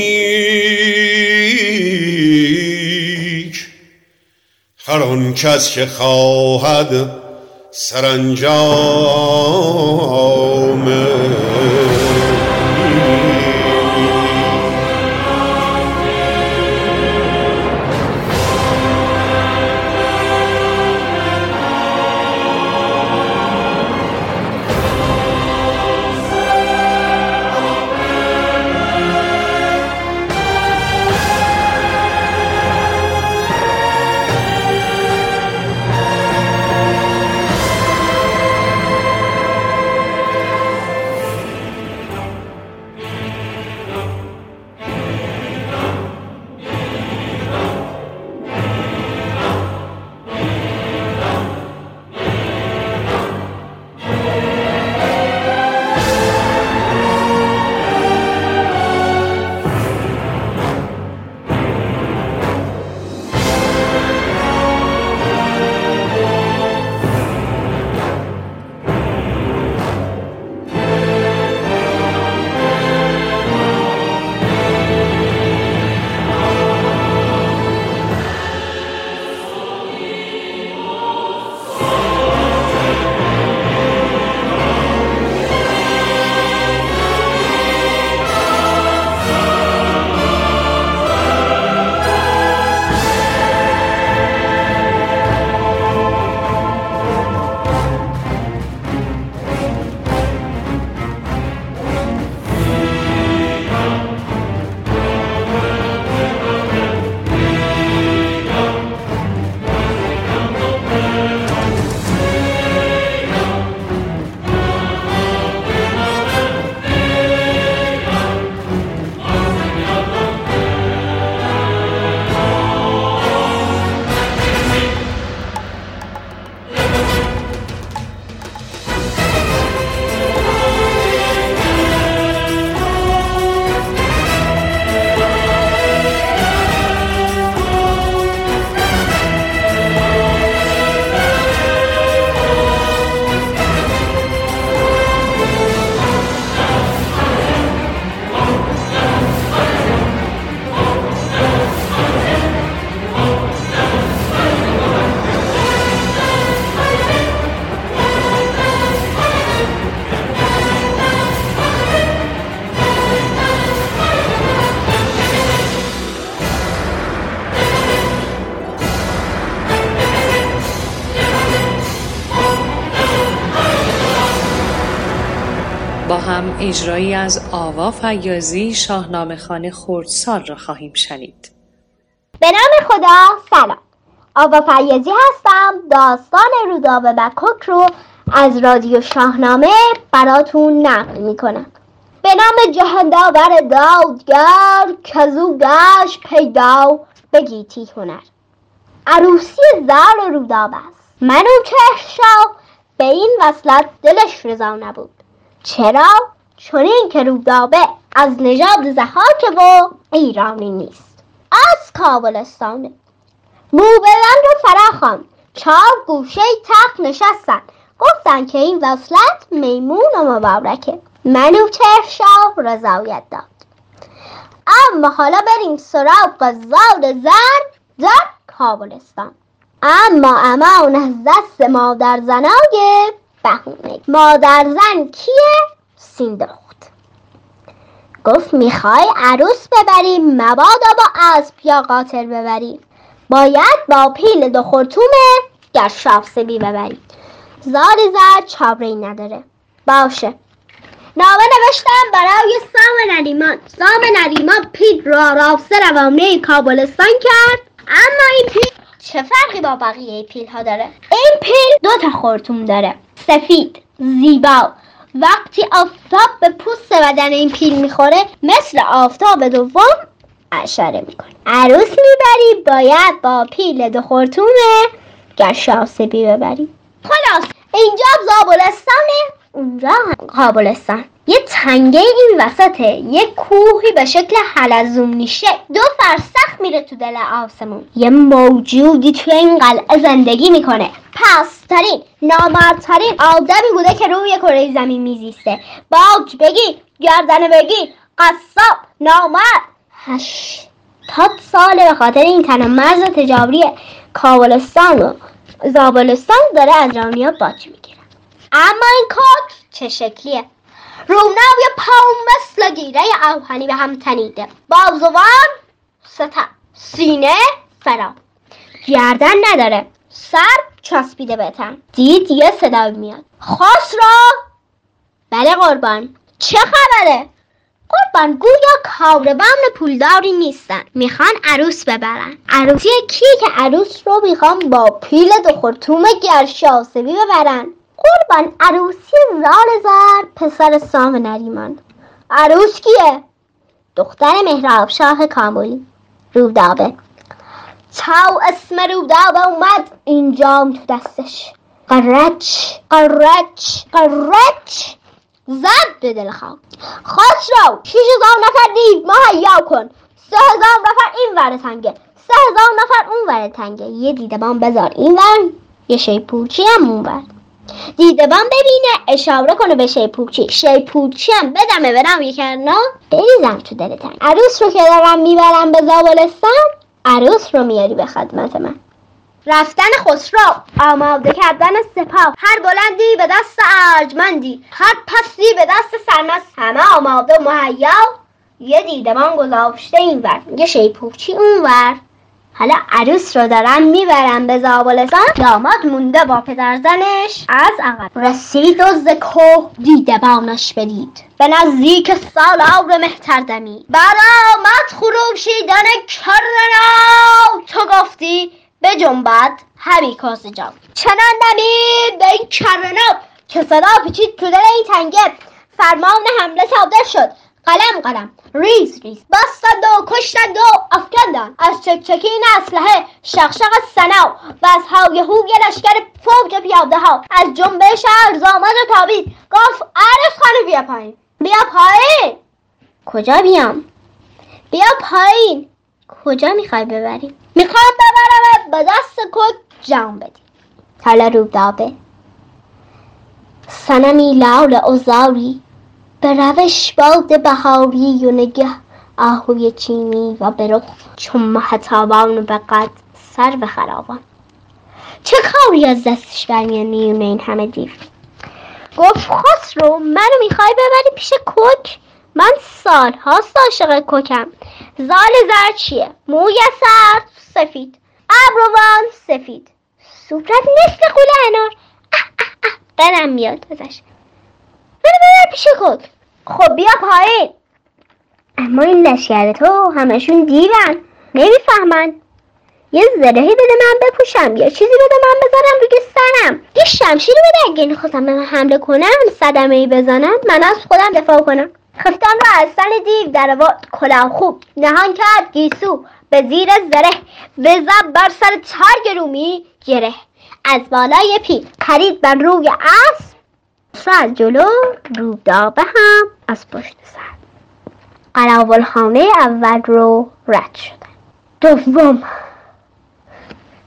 هر آن کس که خواهد سرانجام اجرایی از آوا فیازی شاهنامه خانه خردسال را خواهیم شنید. به نام خدا سلام. آوا فیازی هستم داستان رودابه و کک رو از رادیو شاهنامه براتون نقل می‌کنم. به نام جهان داور دادگر کزو گشت پیدا بگیتی هنر. عروسی زار رودابه است منوچهر به این وصلت دلش رضا نبود. چرا؟ چون که رودابه از نژاد زحاک و ایرانی نیست. از کابلستانه موبلند رو فراخوان. چهار گوشه تخت نشستن. گفتن که این وصلت میمون و مبارکه. منوچهر شاه رضایت داد. اما حالا بریم سراغ زاد زن در کابلستان. اما امان از دست مادر زنای بهونه. مادر زن کیه؟ سیندخت گفت می‌خوای عروس ببریم مبادا با اسب یا قاطر ببریم. باید با پیل دو خورتوم گرشافسبی ببریم. زار زد چابری نداره. باشه. نامه نوشتم برای سام نریمان. سام نریمان پیل را رافسه روانه کابلستان کرد اما این پیل چه فرقی با بقیه پیل ها داره؟ این پیل دو تا خورتوم داره. سفید زیبا وقتی آفتاب به پوست بدن این پیل می‌خوره مثل آفتاب دوم اشاره می‌کنه. عروس می‌بری باید با پیل دو خورتوم گرشاسبی ببری. خلاص اینجا زابلستانه. اونجا کابلستان یه تنگه این وسطه. یه کوهی به شکل حلزون نیشه دو فرسخ میره تو دل آسمون. یه موجودی توی این قلعه زندگی می‌کنه. پسترین نامردترین آدمی بوده که روی کره زمین میزیسته. باج بگی گردنه بگی قصاب نامرد. هشتاد ساله به خاطر این تنه مرز تجاری کابلستان و زابلستان داره از رامیا باج می‌گیره اما این کار چه شکلیه؟ رونق یه پاون مثل گیره آهنی به هم تنیده. بازوان ستم. سینه فرا. گردن نداره. سر چسبیده بهتن دید یه صدا میاد. خاص را؟ بله قربان. چه خبره؟ قربان گویا کاروان پولداری نیستن. می‌خوان عروس ببرن. عروسی کیه که عروس رو می‌خوان با پیل دو خورتوم گرشاسبی ببرن. قربان عروسی زال زر پسر سام نریمان. عروس کیه؟ دختر مهراب شاه کامولی رودابه. تا اسم رودابه اومد. اینجام تو دستش. قرچ. قرچ. قرچ. زد به دل خواب رو شیش هزار نفر دیو مهیا کن. سه هزار نفر این ور تنگه. سه هزار نفر اون ور تنگه. یه دیدبان بذار. این ور یه شیپوچی هم اون ور؟ دیدبان ببینه اشاره کنه به شیپوچی شیپوچی هم؟ بدمه برم یکرنا بریزم تو دل تنگ عروس رو که دارم می‌برم به زابلستان عروس رو میاری به خدمت من. رفتن خسرو آماده کردن سپاه. هر بلندی به دست ارجمندی هر پستی به دست سرمست. همه آماده و مهیا. یه دیدمان گذاشته این ور یه شیپوچی اون ور حالا عروس رو دارن می‌برن به زابلستان داماد مونده با پدرزنش از عقب. رسید و زکو دیده بانش بدید. به نزدیک سالار مهتر دمید. برآمد خروشیدن کرنا تو گفتی به جنبت همی کاس جام چنان دمید به این کرنا که صدا پیچید تو دل این تنگه. فرمان حمله صادر شد. قلم قلم. ریز ریز. بستند و کشتند و افکندند. از چکچکین اسلحه شقشق سنا و از های هوی لشکر فوج پیاده ها از جنبش ارزامد و تابید. گفت عرف خانه بیا پایین. بیا پایین؟ کجا بیام؟ بیا پایین. کجا می‌خوای ببریم؟ می‌خوام ببرم به دست کد جام بدی. حالا رودابه سنمی لال ازاری به روش باد بهاری و نگه آهوی چینی و برخ چون محتابان به قد سر به خرابان. چه کاری از دستش برمیان این همه دیو گفت خسرو منو می‌خوای ببری پیش کوک؟ من سال هاست عاشق کوکم. زال زر چیه؟ موی سر سفید. ابروان سفید. صورت مثل قول انار. اه برم میاد ازش. برو ببر پیش کوک خب بیا پایین. اما این لشکر تو همشون دیون نمی‌فهمن. یه زرهی بده من بپوشم یا چیزی بده من بذارم روی سرم. یه شمشیری بده اگه نخواستم به من حمله کنم صدمه ای بزنن من از خودم دفاع کنم. خفتان را از سن دیو در آورد. کلاه خوب. نهان کرد گیسو. به زیر زره. بزد بر سر ترگ رومی گره. از بالای پیل. خرید بر روی اسب. از جلو رودابه هم. از پشت سر. قلاول خانه اول رو رد شدن. دوم.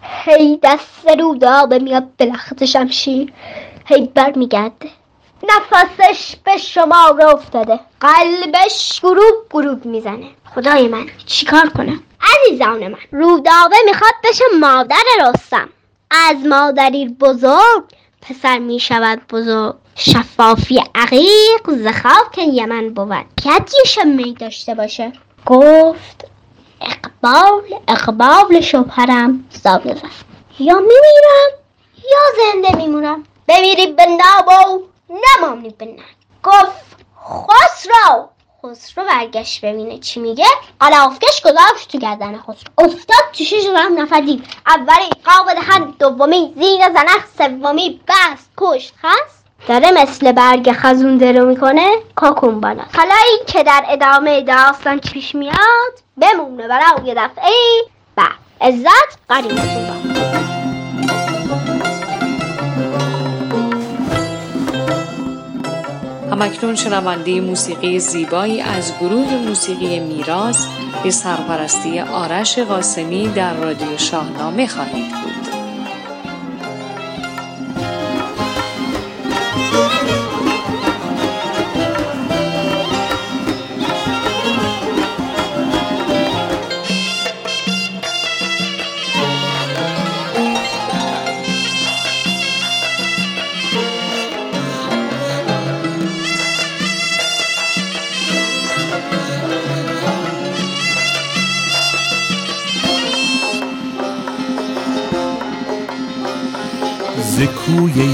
هی دست رودابه میاد به لخت شمشیر. هی بر میگرده نفسش به شما رو افتاده. قلبش گروب گروب می‌زنه. خدای من چیکار کنم؟ عزیزان من رودابه می‌خواد بشه مادر رستم. از مادری بزرگ پسر می‌شود بزرگ. شفافی عقیق زخاک یمن بود. که می داشته باشه؟ گفت اقبال اقبال شوهرم زاویه یا میمیرم یا زنده میمونم. بمیری به نابو نمانی به گفت خسرو. خسرو برگشت ببینه چی میگه. قلافکش گذاشت تو گردن خسرو. افتاد تو شش هم نفر دید. اولی قاب دهن دومی زیر زنخ سومی بست. کشت هست داره مثل برگ خزون درو می‌کنه کاکون بالا حالا این که در ادامه داستان پیش میاد بمونه برای دفعه. بعد عزت قریبتون با. همکنون شنونده موسیقی زیبایی از گروه موسیقی میراز به سرپرستی آرش قاسمی در رادیو شاهنامه خواهید بود.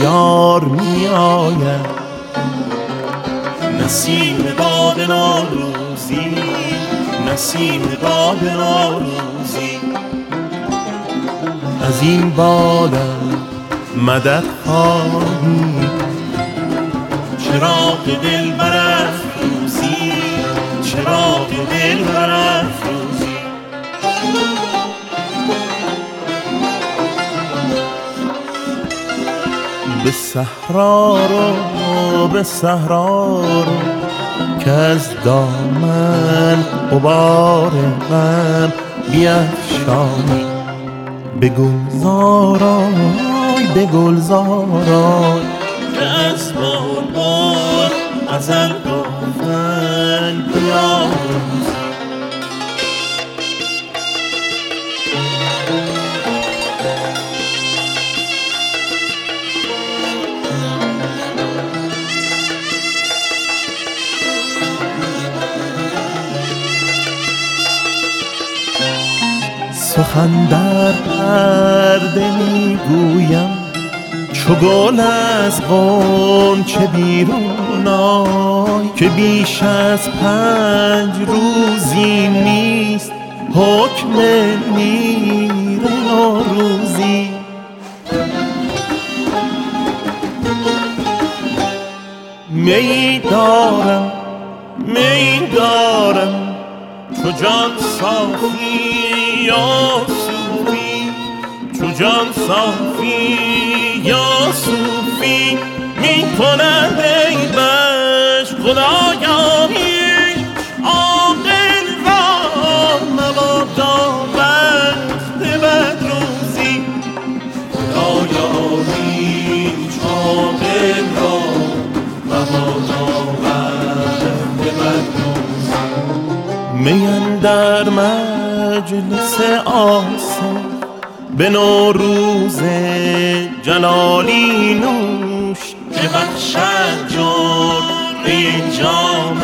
یار می آید نسیم باد نوروزی نسیم باد نوروزی. از این بادم مدد خواهی. چراغ دل برافروزی چراغ دل برافروزی به صحرا رو به صحرا رو که از دامن غبار غم بیفشانی. به گلزارای به گلزارای که از بار بار ازل سخن در پرده می‌گویم چو گل از چه بیرون آی که بیش از پنج روزی نیست حکم میر روزی. می دارم می دارم چو جان صافی یا صوفی چو جان صافی یا صوفی می کند ای بش خدایا روزی می در مجلس آسان به نوروز جلالی نوش که بخشد جرعه جام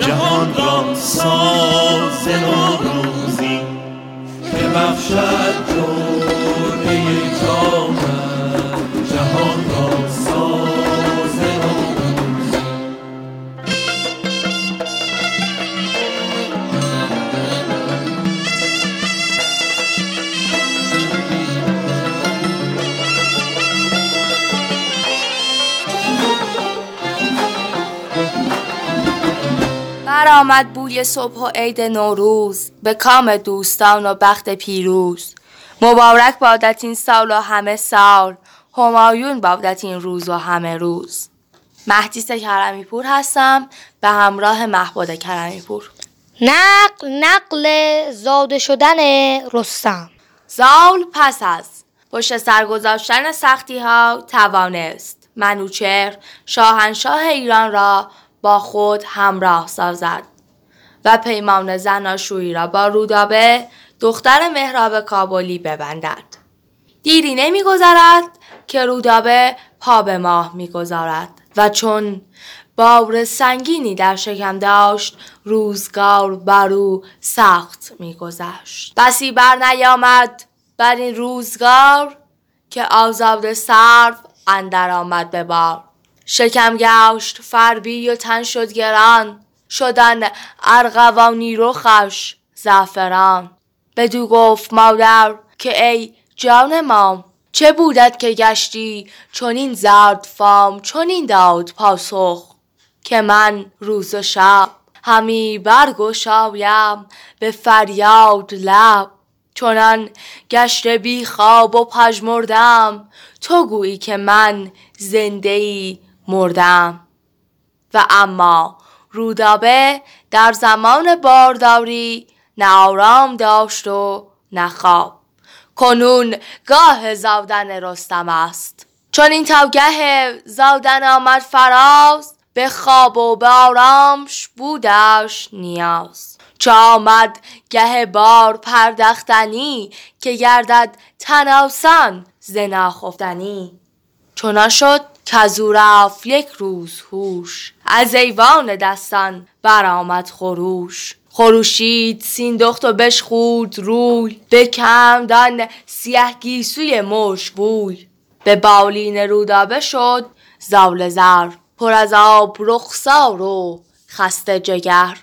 جهان را ساز نوروزی. که بخشد برآمد بوی صبح و عید نوروز به کام دوستان و بخت پیروز. مبارک بادت این سال و همه سال. همایون بادت این روز و همه روز. مهدیس کرمی پور هستم. به همراه محبود کرمی پور نقل نقل زاده شدن رستم. زال پس از. پشت سرگذاشتن سختی ها توانست. منوچهر شاهنشاه ایران را با خود همراه سازد و پیمان زناشویی را با رودابه دختر مهراب کابلی ببندد. دیری نمیگذرد که رودابه پا به ماه می‌گذارد و چون بار سنگینی در شکم داشت روزگار بر او سخت میگذشت. بسی بر نیامد بر این روزگار که آزاد سرو اندر آمد به بار. شکم گشت فربی و تن شد گران. شدن ارغوانی رخش زعفران. بدو گفت مادر که ای جان مام چه بودت که گشتی؟ چنین زرد فام چنین داد پاسخ. که من روز و شب همی برگشایم به فریاد لب. چنان گشته بی خواب و پژمردم تو گویی که من زنده ای مردم. و اما رودابه در زمان بارداری نه آرام داشت و نه خواب. کنون گاه زادن رستم است. چون این توگه زادن آمد فراز به خواب و به آرامش بودش نیاز. چه آمد گه بار پردختنی که گردد تناسان ز ناخفتنی چنان شد کزو رفت یک روز هوش. از ایوان دستان برآمد خروش. خروشید سیندخت و بشخورد روی. بکند آن سیه گیسوی مشک بوی. به بالین رودابه شد زال زر. پر از آب رخسار و خسته جگر.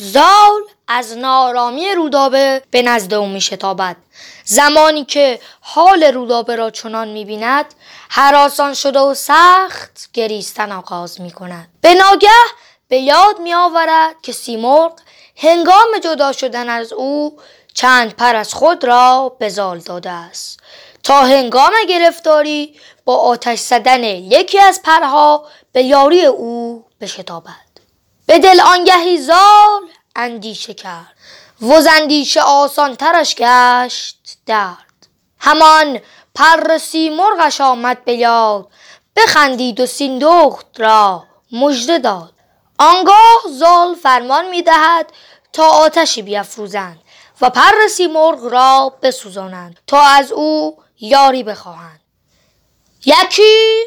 زال از نارامی رودابه به نزد او می شتابد. زمانی که حال رودابه را چنان می بیند حراسان شده و سخت گریستن آغاز می کند. به ناگه به یاد می آورد که سیمرغ هنگام جدا شدن از او چند پر از خود را به زال داده است. تا هنگام گرفتاری با آتش زدن یکی از پرها به یاری او بشتابد. به دل آنگهی زال اندیشه کرد. وز اندیشه آسان ترش گشت درد. همان پر سیمرغش آمد به یاد. بخندید و سیندخت را مژده داد. آنگاه زال فرمان می‌دهد تا آتشی بیافروزند و پر سیمرغ را بسوزانند تا از او یاری بخواهند. یکی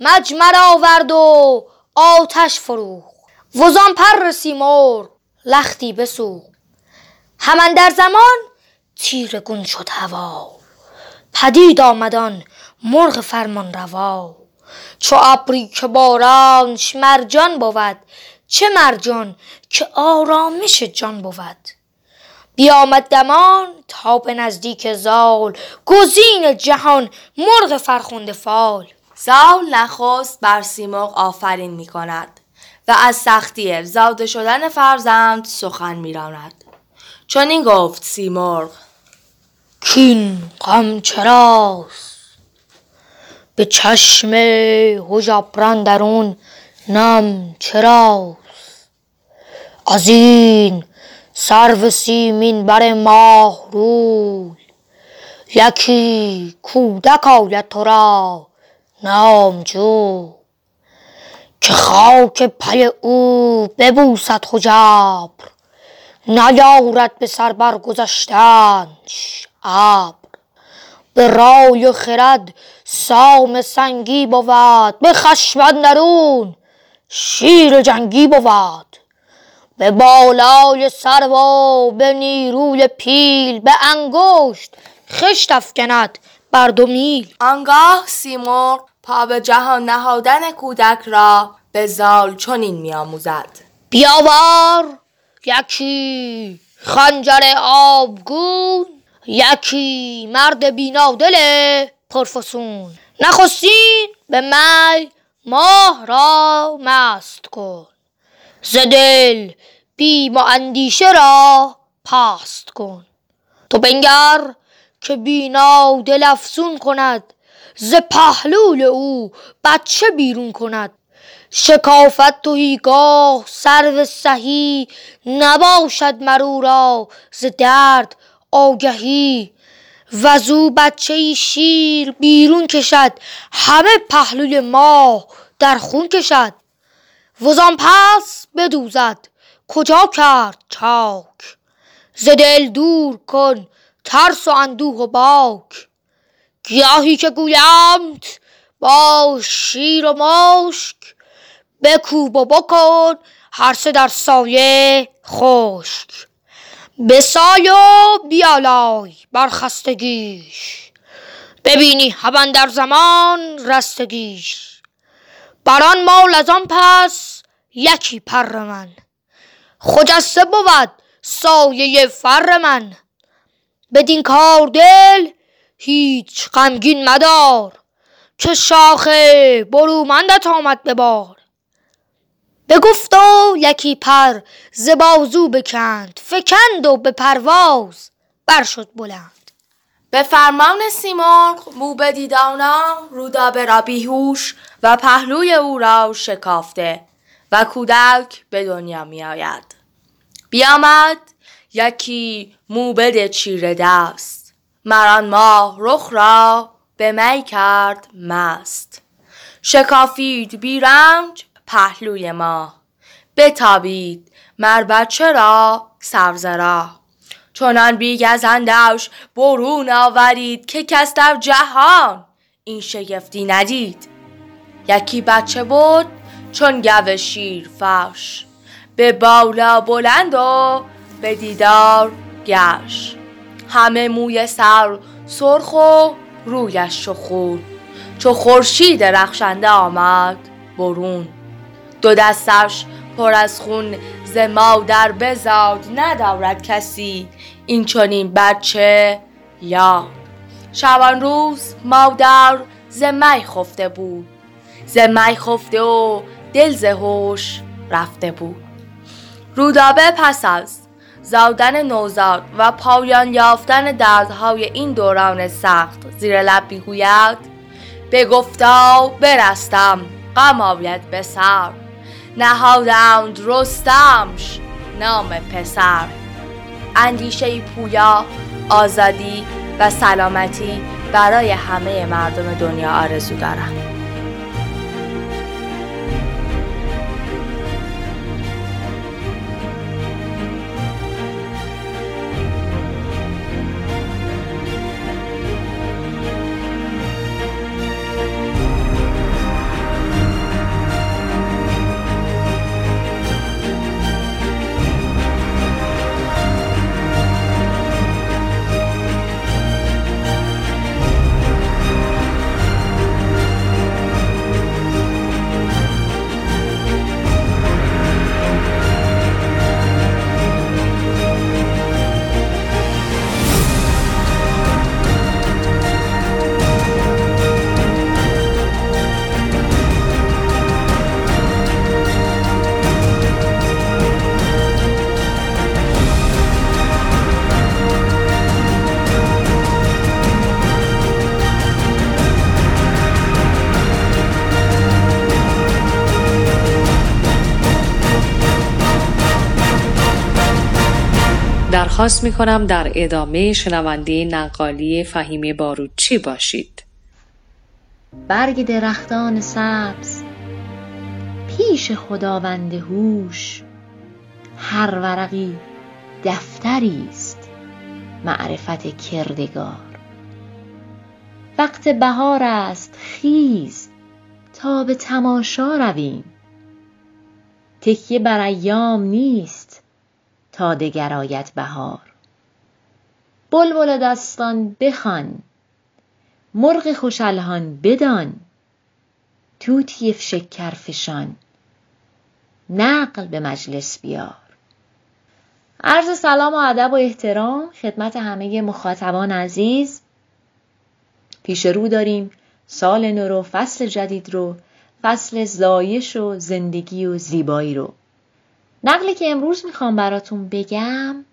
مجمر آورد و آتش فروخت. وزان پر سیمرغ لختی بسوخت. همان در زمان تیرگون شد هوا. پدید آمدان مرغ فرمان روا. چو ابری که بارانش مرجان بود چه مرجان که آرامش جان بود. بیامد دمان تا به نزدیک زال گزین جهان مرغ فرخنده فال. زال نخست بر سیمرغ آفرین می کند و از سختی زاده شدن فرزند سخن میراند. چون این گفت سیمرغ. کین غم چراست؟ به چشم هژبران درون نم چراست؟ از این سرو سیمین بر ماه روی یکی کودک آید تو را نامجوی که خاک پی او ببوسد هژبر نیارد به سر برگذشتنش ابر. به رای و خرد سام سنگی بود به خشم اندرون شیر جنگی بود. به بالای سرو و به نیروی پیل به انگشت خشت افکند بر دو میل. آنگاه سیمرغ پا به جهان نهادن کودک را به زال چنین میآموزد. بیاور یکی خنجر آبگون یکی مرد بینادل پرفسون. نخستین به می ماه را مست کن. ز دل بیم و اندیشه را پاست کن. تو بنگر که بینا دل افسون کند. ز پهلول او بچه بیرون کند. شکافت تهیگاه سرو سهی نباشد مرو را ز درد آگهی. وزو بچه شیر بیرون کشد همه پهلوی ماه در خون کشد. وزان پس بدوزد کجا کرد چاک؟ ز دل دور کن ترس و اندوه و باک. گیاهی که گویمت با شیر و مشک بکوب و بکن هر سه در سایه خشک. بسای و بیالای بر خستگیش ببینی هم در زمان رستگیش. بران مال از آن پس یکی پر من خجسته بود سایه فر من. بدین کار دل هیچ غمگین مدار که شاخ برومندت آمد به بار. بگفت و یکی پر ز بازو بکند فکند و به پرواز بر شد بلند. به فرمان سیمرغ موبدی دانا رودابه را بیهوش و پهلوی او را شکافته و کودک به دنیا می آید. بیامد یکی موبد چیره دست. مران ماه رخ را به می کرد مست. شکافید بی رنج پهلوی ما. بتابید مر بچه را سرزرا چنان بیگزندش برون آورید که کس در جهان این شگفتی ندید. یکی بچه بود چون گو شیر فش به بالا بلند و به دیدار گش همه موی سر سرخ و رویش شخون چو خورشید رخشنده آمد برون. دو دستش پر از خون ز مادر بزاد ندارد کسی این چنین بچه یاد. شبان روز مادر ز می خفته بود ز می خفته و دل ز هوش رفته بود. رودابه پس از زادن نوزاد و پایان یافتن دردهای این دوران سخت زیر لب می‌گوید بگفتا برستم غم آید به سر. نهادند رستمش نام پسر. اندیشه پویا آزادی و سلامتی برای همه مردم دنیا آرزو دارم. درخواست می کنم در ادامه شنونده نقالی فهیمه باروچی باشید. برگ درختان سبز پیش خداوند هوش هر ورقی دفتری است معرفت کردگار وقت بهار است خیز تا به تماشا رویم تکیه بر ایام نیست تا دگر آید بهار. بلبل دستان بخوان مرغ خوش بدان. طوطی شکر فشان نقل به مجلس بیار. عرض سلام و ادب و احترام خدمت همه مخاطبان عزیز. پیش رو داریم سال نو رو فصل جدید رو فصل زایش و زندگی و زیبایی رو. نقلی که امروز می‌خوام براتون بگم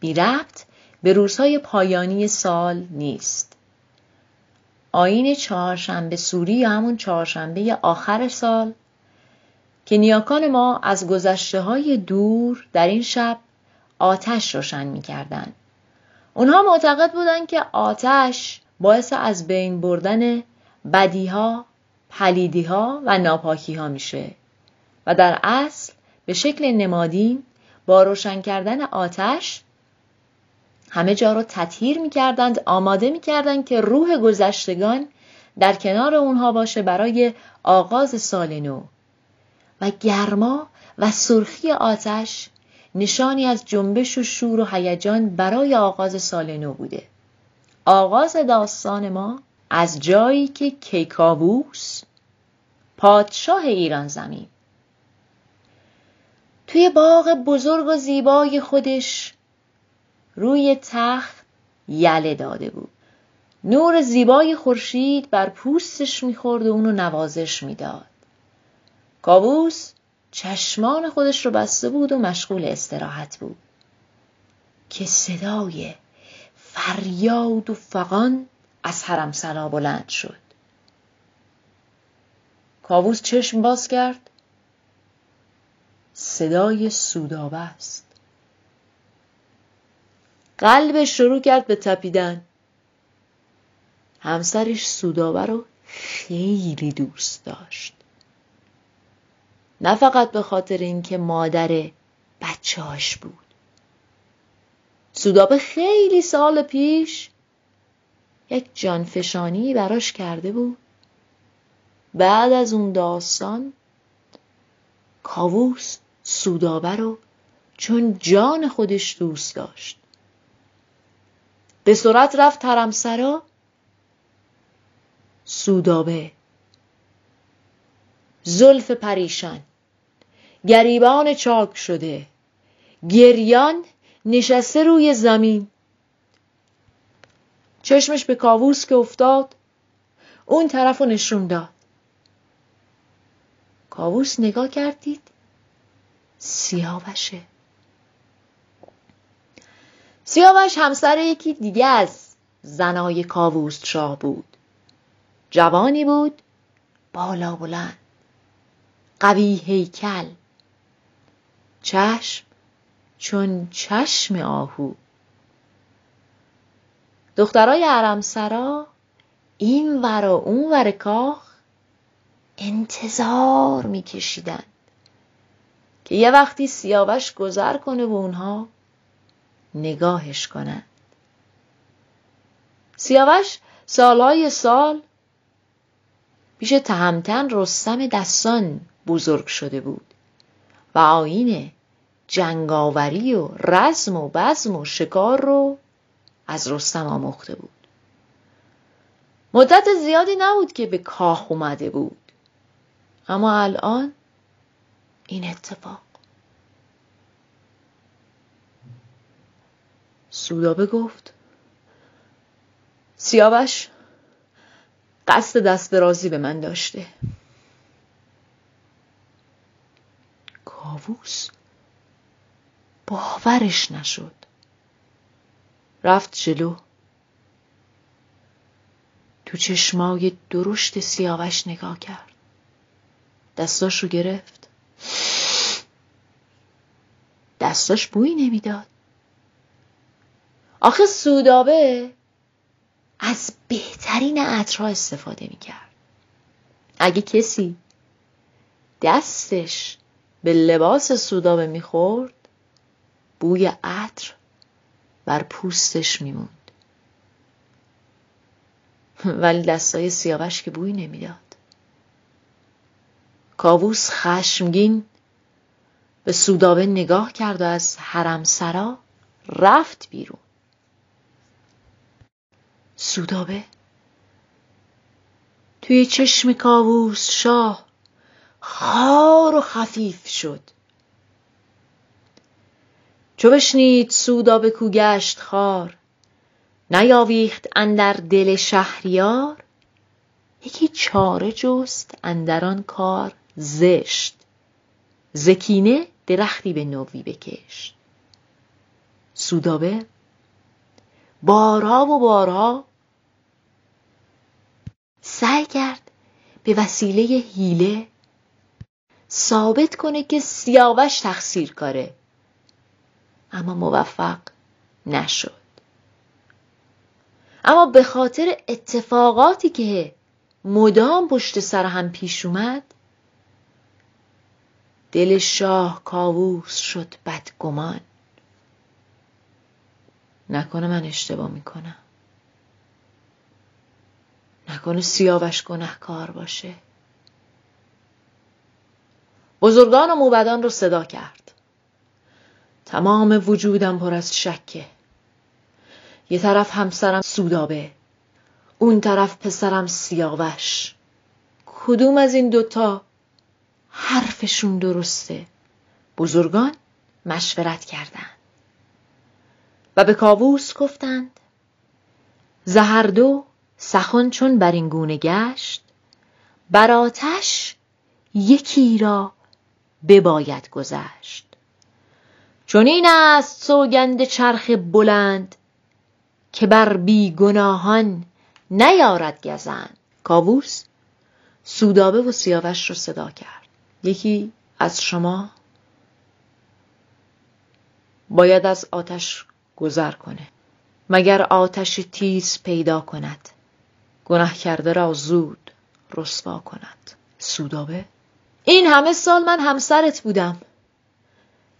بی ربط به روزهای پایانی سال نیست. آین چهارشنبه سوری یا همون چهارشنبه آخر سال که نیاکان ما از گذشته های دور در این شب آتش روشن می‌کردند. اونها معتقد بودند که آتش باعث از بین بردن بدیها، پلیدیها و ناپاکیها میشه و در اصل به شکل نمادین با روشن کردن آتش همه جا رو تطهیر می‌کردند آماده می‌کردند که روح گذشتگان در کنار اونها باشه برای آغاز سال نو. و گرما و سرخی آتش نشانی از جنبش و شور و هیجان برای آغاز سال نو بوده. آغاز داستان ما از جایی که کیکاووس پادشاه ایران زمین. توی باغ بزرگ و زیبای خودش روی تخت یله داده بود. نور زیبای خورشید بر پوستش می‌خورد و اونو نوازش می‌داد. کاووس چشمان خودش رو بسته بود و مشغول استراحت بود. که صدای فریاد و فقان از حرم سرا بلند شد. کاووس چشم باز کرد. صدای سودابه است قلبش شروع کرد به تپیدن. همسرش سودابه رو خیلی دوست داشت. نه فقط به خاطر اینکه مادر بچهاش بود. سودابه خیلی سال پیش یک جانفشانی براش کرده بود. بعد از اون داستان کاووس سودابه رو چون جان خودش دوست داشت. به سرعت رفت حرمسرا. سودابه. زلف پریشان. گریبان چاک شده. گریان نشسته روی زمین. چشمش به کاووس که افتاد اون طرف رو نشون داد. کاووس نگاه کردید. سیاوشه. سیاوش همسر یکی دیگه از زنای کاووس شاه بود. جوانی بود بالا بلند قوی هیکل. چشم چون چشم آهو. دخترای حرمسرا این ور و اون ور کاخ انتظار میکشیدن که یه وقتی سیاوش گذر کنه و اونها نگاهش کنند سیاوش سالهای سال پیش تهمتن رستم دستان بزرگ شده بود و آین جنگاوری و رزم و بزم و شکار رو از رستم آموخته بود. مدت زیادی نبود که به کاخ اومده بود. اما الان این اتفاق. سودابه گفت سیاوش قصد دست درازی به من داشته. کاووس باورش نشد. رفت جلو. تو چشمای درشت سیاوش نگاه کرد. دستاش رو گرفت. دستاش بویی نمی‌داد. آخه سودابه از بهترین عطرها استفاده می‌کرد. اگه کسی دستش به لباس سودابه می‌خورد بوی عطر بر پوستش میموند. ولی دستای سیاوش که بوی نمی‌داد. کاووس خشمگین به سودابه نگاه کرد و از حرم سرا رفت بیرون. سودابه توی چشم کاووس شاه خار و خفیف شد. چو بشنید سودابه کو گشت خار نیاویخت اندر دل شهریار یکی چاره جست اندر آن کار. زشت. زکینه درختی به نوی بکشت. سودابه. بارها و بارها سعی کرد به وسیله هیله ثابت کنه که سیاوش تقصیر کاره. اما موفق نشد. اما به خاطر اتفاقاتی که مدام پشت سر هم پیش اومد دل شاه کاووس شد بدگمان. نکنه من اشتباه می‌کنم. نکنه سیاوش گنهکار باشه. بزرگان و موبدان رو صدا کرد. تمام وجودم پر از شکه. یه طرف همسرم سودابه اون طرف پسرم سیاوش. کدوم از این دوتا حرفشون درسته. بزرگان مشورت کردند. و به کاووس گفتند زهردو سخن چون بر این گونه گشت بر آتش یکی را بباید گذشت. چون این است سوگند چرخ بلند که بر بیگناهان نیارد گزند. کاووس سودابه و سیاوش رو صدا کرد. یکی از شما باید از آتش گذر کنه مگر آتش تیز پیدا کند گناه کرده را زود رسوا کند. سودابه؟ این همه سال من همسرت بودم.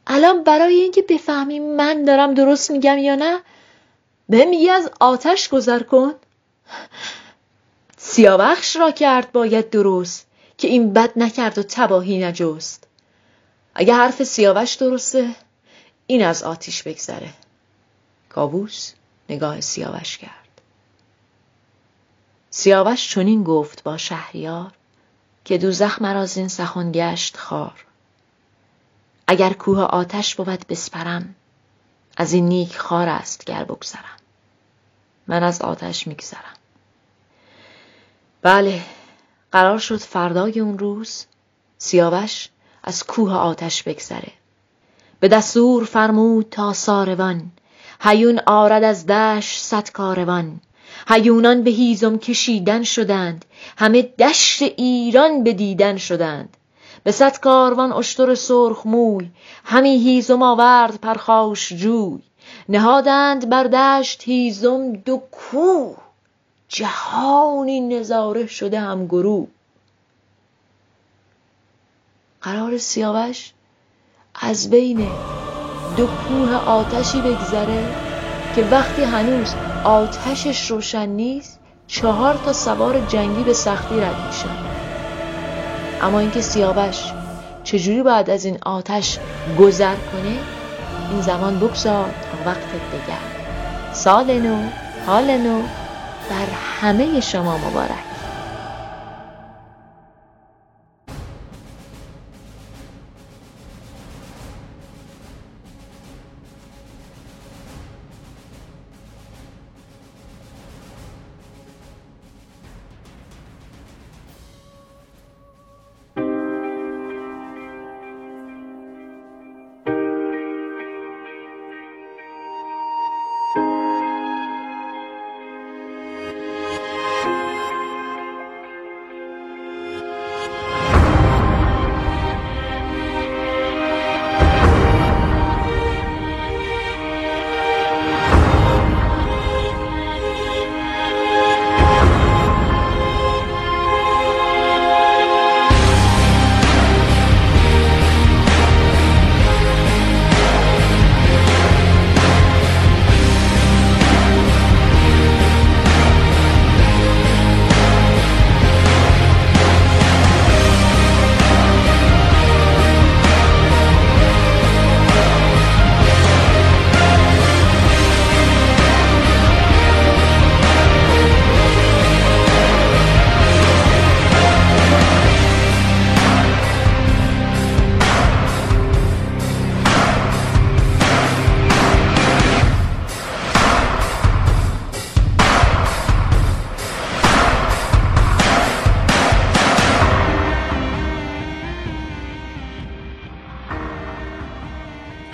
الان برای اینکه بفهمی من دارم درست میگم یا نه به میگی از آتش گذر کن. سیاوخش را کرد باید درست. که این بد نکرد و تباهی نجست. اگه حرف سیاوش درسته این از آتیش بگذره. کاووس نگاه سیاوش کرد. سیاوش چنین گفت با شهریار که دوزخ مرا زین سخن گشت خار. اگر کوه آتش بود بسپرم از این نیک خار است گر بگذرم. من از آتش میگذرم. بله قرار شد فردای اون روز سیاوش از کوه آتش بگذره. به دستور فرمود تا ساروان هیون آرد از دشت صد کاروان. هیونان به هیزم کشیدن شدند همه دشت ایران به دیدن شدند. به صد کاروان اشتر سرخ موی همی هیزم آورد پرخاش جوی. نهادند بر دشت هیزم دو کوه. جهانی نظاره شده هم گروه. قرار سیاوش از بین دو کوه آتشی بگذره که وقتی هنوز آتشش روشن نیست چهار تا سوار جنگی به سختی رد میشن. اما اینکه سیاوش چجوری باید از این آتش گذر کنه این زمان بگذار تا وقت دیگر سال نو حال نو. بر همه شما مبارک.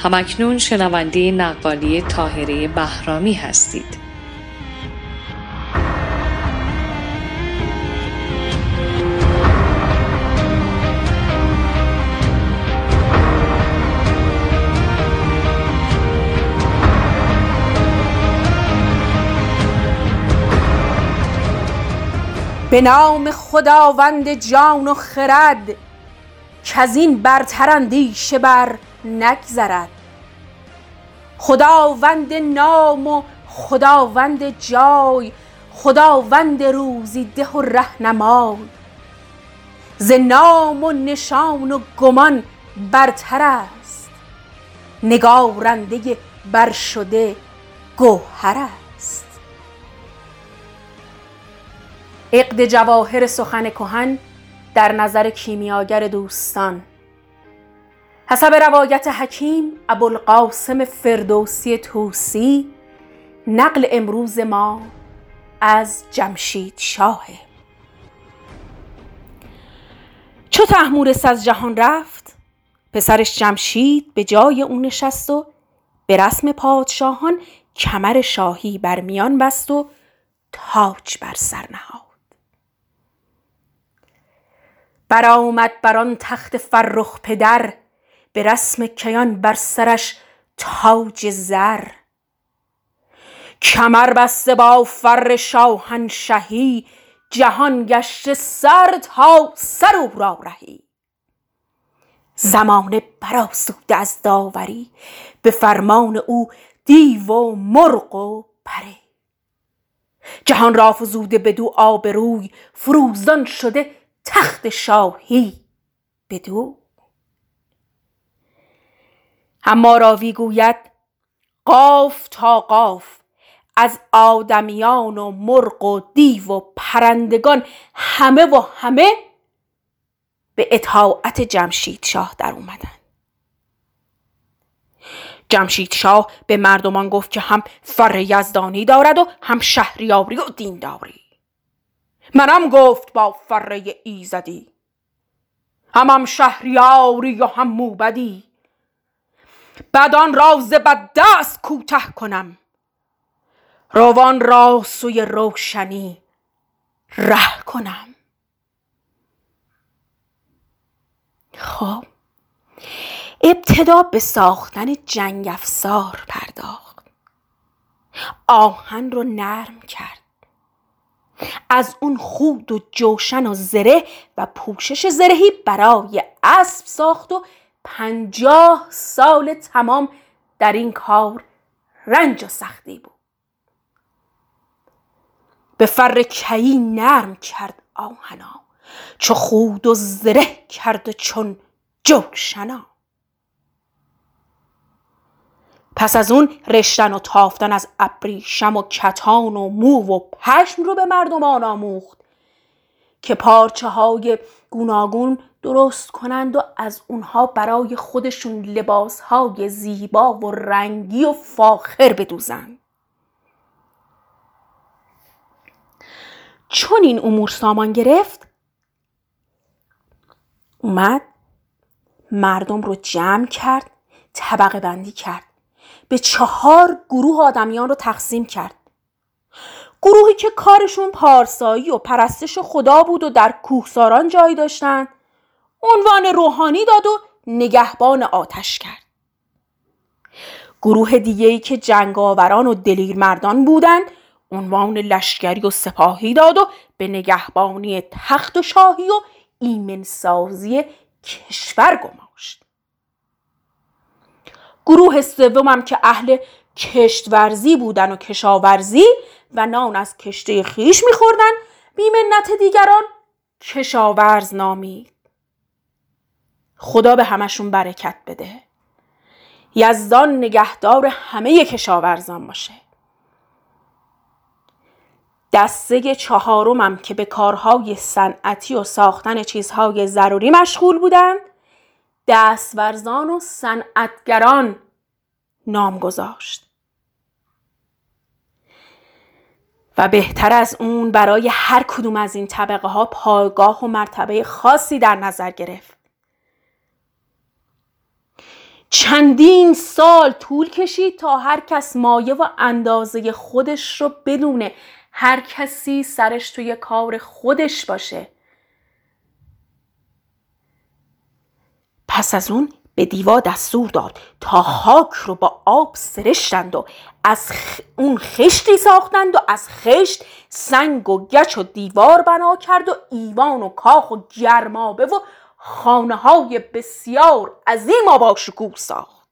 همکنون شنونده نقالی تاهره بهرامی هستید. به نام خداوند جان و خرد از این برتر اندیشه بر نگذرد. خداوند نام و خداوند جای خداوند روزی ده و رهنمای. ز نام و نشان و گمان برتر است. نگارنده برشده گوهر است. عقد جواهر سخن کهن در نظر کیمیاگر دوستان. حسب روایت حکیم ابوالقاسم فردوسی توسی نقل امروز ما از جمشید شاهه. چو طهمورث از جهان رفت پسرش جمشید به جای او نشست و به رسم پادشاهان کمر شاهی بر میان بست و تاج بر سر نهاد. برآمد بر آن تخت فرخ پدر به رسم کیان بر سرش تاج زر. کمر بسته با فر شاهنشهی جهان گشته سر تا سر او را رهی. زمانه برآسوده از داوری به فرمان او دیو و مرغ و پری. جهان را فزوده بدو آبروی فروزان شده تخت شاهی. بدو اما راوی گوید قاف تا قاف از آدمیان و مرغ و دیو و پرندگان همه و همه به اطاعت جمشید شاه در اومدن. جمشید شاه به مردمان گفت که هم فر یزدانی دارد و هم شهریاری و دینداری. منم گفت با فره ایزدی همم شهریاری و هم موبدی. بدان را ز بد دست کوته کنم. روان را سوی روشنی ره کنم. خب ابتدا به ساختن جنگ افسار پرداخت. آهن رو نرم کرد. از اون خود و جوشن و زره و پوشش زرهی برای اسب ساخت و پنجاه سال تمام در این کار رنج و سختی بود. به فر کیی نرم کرد آهنا چو خود و زره کرد چون جوشنا پس از اون رشتن و تافتن از ابریشم و کتان و مو و پشم رو به مردمان آموخت. که پارچه های گوناگون درست کنند و از اونها برای خودشون لباس های زیبا و رنگی و فاخر بدوزند. چون این امور سامان گرفت اومد مردم رو جمع کرد طبقه بندی کرد. به چهار گروه آدمیان رو تقسیم کرد. گروهی که کارشون پارسایی و پرستش خدا بود و در کوهساران جای داشتن عنوان روحانی داد و نگهبان آتش کرد. گروه دیگه که جنگاوران و دلیر مردان بودند عنوان لشکری و سپاهی داد و به نگهبانی تخت و شاهی و ایمنسازی کشور گماشت. گروه سومم که اهل کشتورزی بودن و کشاورزی و نان از کشته خیش میخوردن. بیمنت دیگران کشاورز نامید خدا به همشون برکت بده. یزدان نگهدار همه کشاورزان باشه. دسته چهارمم که به کارهای صنعتی و ساختن چیزهای ضروری مشغول بودند دستورزان و صنعتگران نام گذاشت و بهتر از اون برای هر کدوم از این طبقه ها پایگاه و مرتبه خاصی در نظر گرفت. چندین سال طول کشید تا هر کس مایه و اندازه خودش رو بدونه هر کسی سرش توی کار خودش باشه. پس از اون به دیوا دستور داد تا خاک رو با آب سرشتند و از اون خشتی ساختند و از خشت سنگ و گچ و دیوار بنا کرد و ایوان و کاخ و گرمابه و خانه های بسیار عظیم و شکوه ساخت.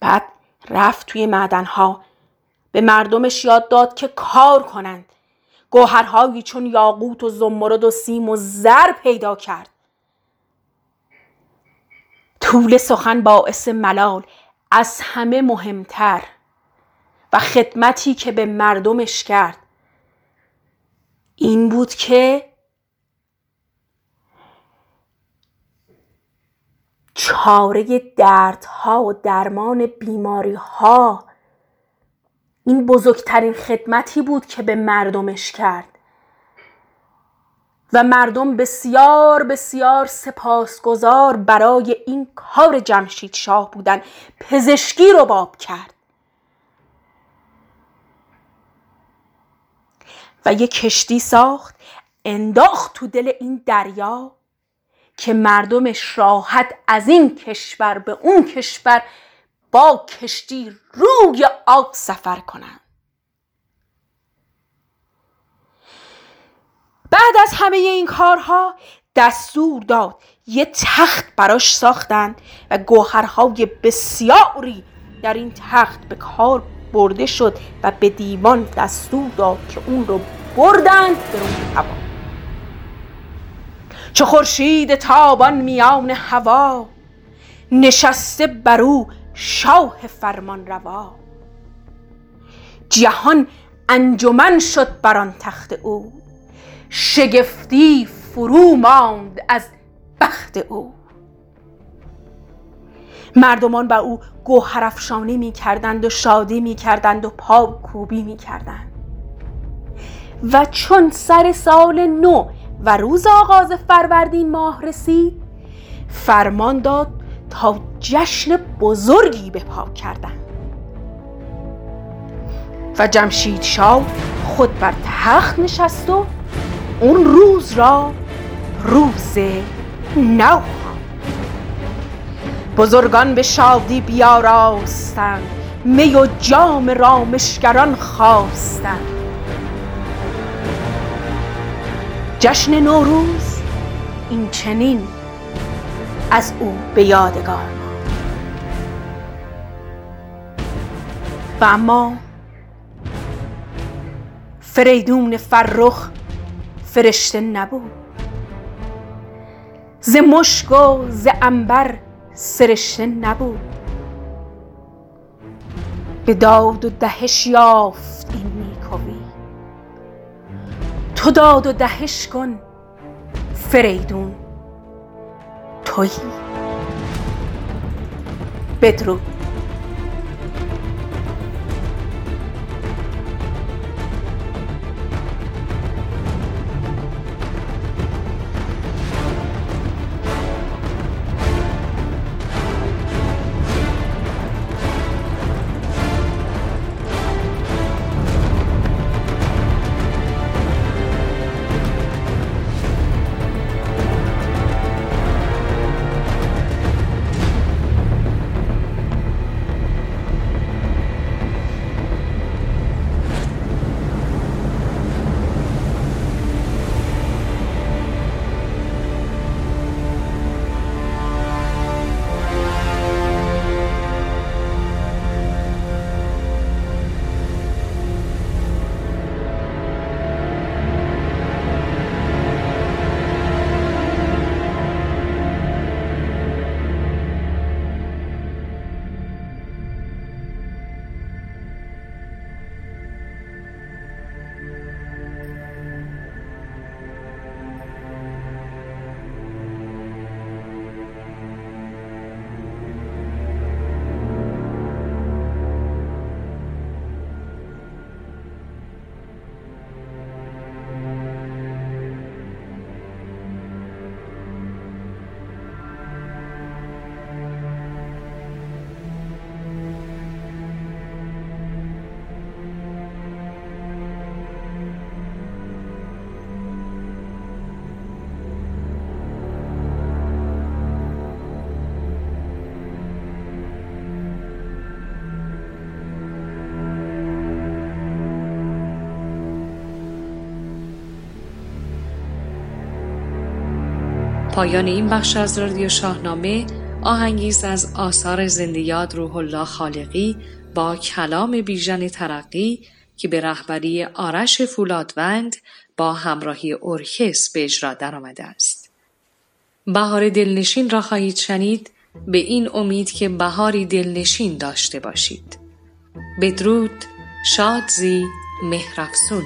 بعد رفت توی معدنها. به مردمش یاد داد که کار کنند. گوهرهایی چون یاقوت و زمرد و سیم و زر پیدا کرد. طول سخن باعث ملال از همه مهمتر و خدمتی که به مردمش کرد. این بود که چاره دردها و درمان بیماری ها این بزرگترین خدمتی بود که به مردمش کرد. و مردم بسیار بسیار سپاسگزار برای این کار جمشید شاه بودن. پزشکی رو باب کرد. و یک کشتی ساخت انداخت تو دل این دریا که مردمش راحت از این کشور به اون کشور با کشتی روی آب سفر کنند بعد از همه این کارها دستور داد یه تخت براش ساختند و گوهرهای بسیاری در این تخت به کار برده شد و به دیوان دستور داد که اون رو بردند به روی هوا. چه خورشید تابان میان هوا نشسته بر او شاه فرمان روا. جهان انجمن شد بر آن تخت او. شگفتی فرو ماند از بخت او. مردمان بر او گوهرافشانی می کردند و شادی می کردند و پا کوبی می کردند. و چون سر سال نو و روز آغاز فروردین ماه رسید فرمان داد تا جشن بزرگی به پا کردند و جمشید شاه خود بر تخت نشست و اون روز را روز نو. بزرگان به شادی بیاراستند می و جام رامشگران خواستند. جشن نوروز این چنین از او به یادگار و اما فریدون فرخ فرشته نبود. ز مشک و ز عنبر سرشته نبود. به داد و دهش یافت این نیکوی. تو داد و دهش کن فریدون. تویی. بدرود. پایان این بخش از رادیو شاهنامه آهنگیز از آثار زندیاد روح الله خالقی با کلام بیژن ترقی که به رهبری آرش فولادوند با همراهی ارکس به اجرا درآمده است. بهار دلنشین را خواهید شنید به این امید که بهاری دلنشین داشته باشید. بدرود شادزی مهرفسون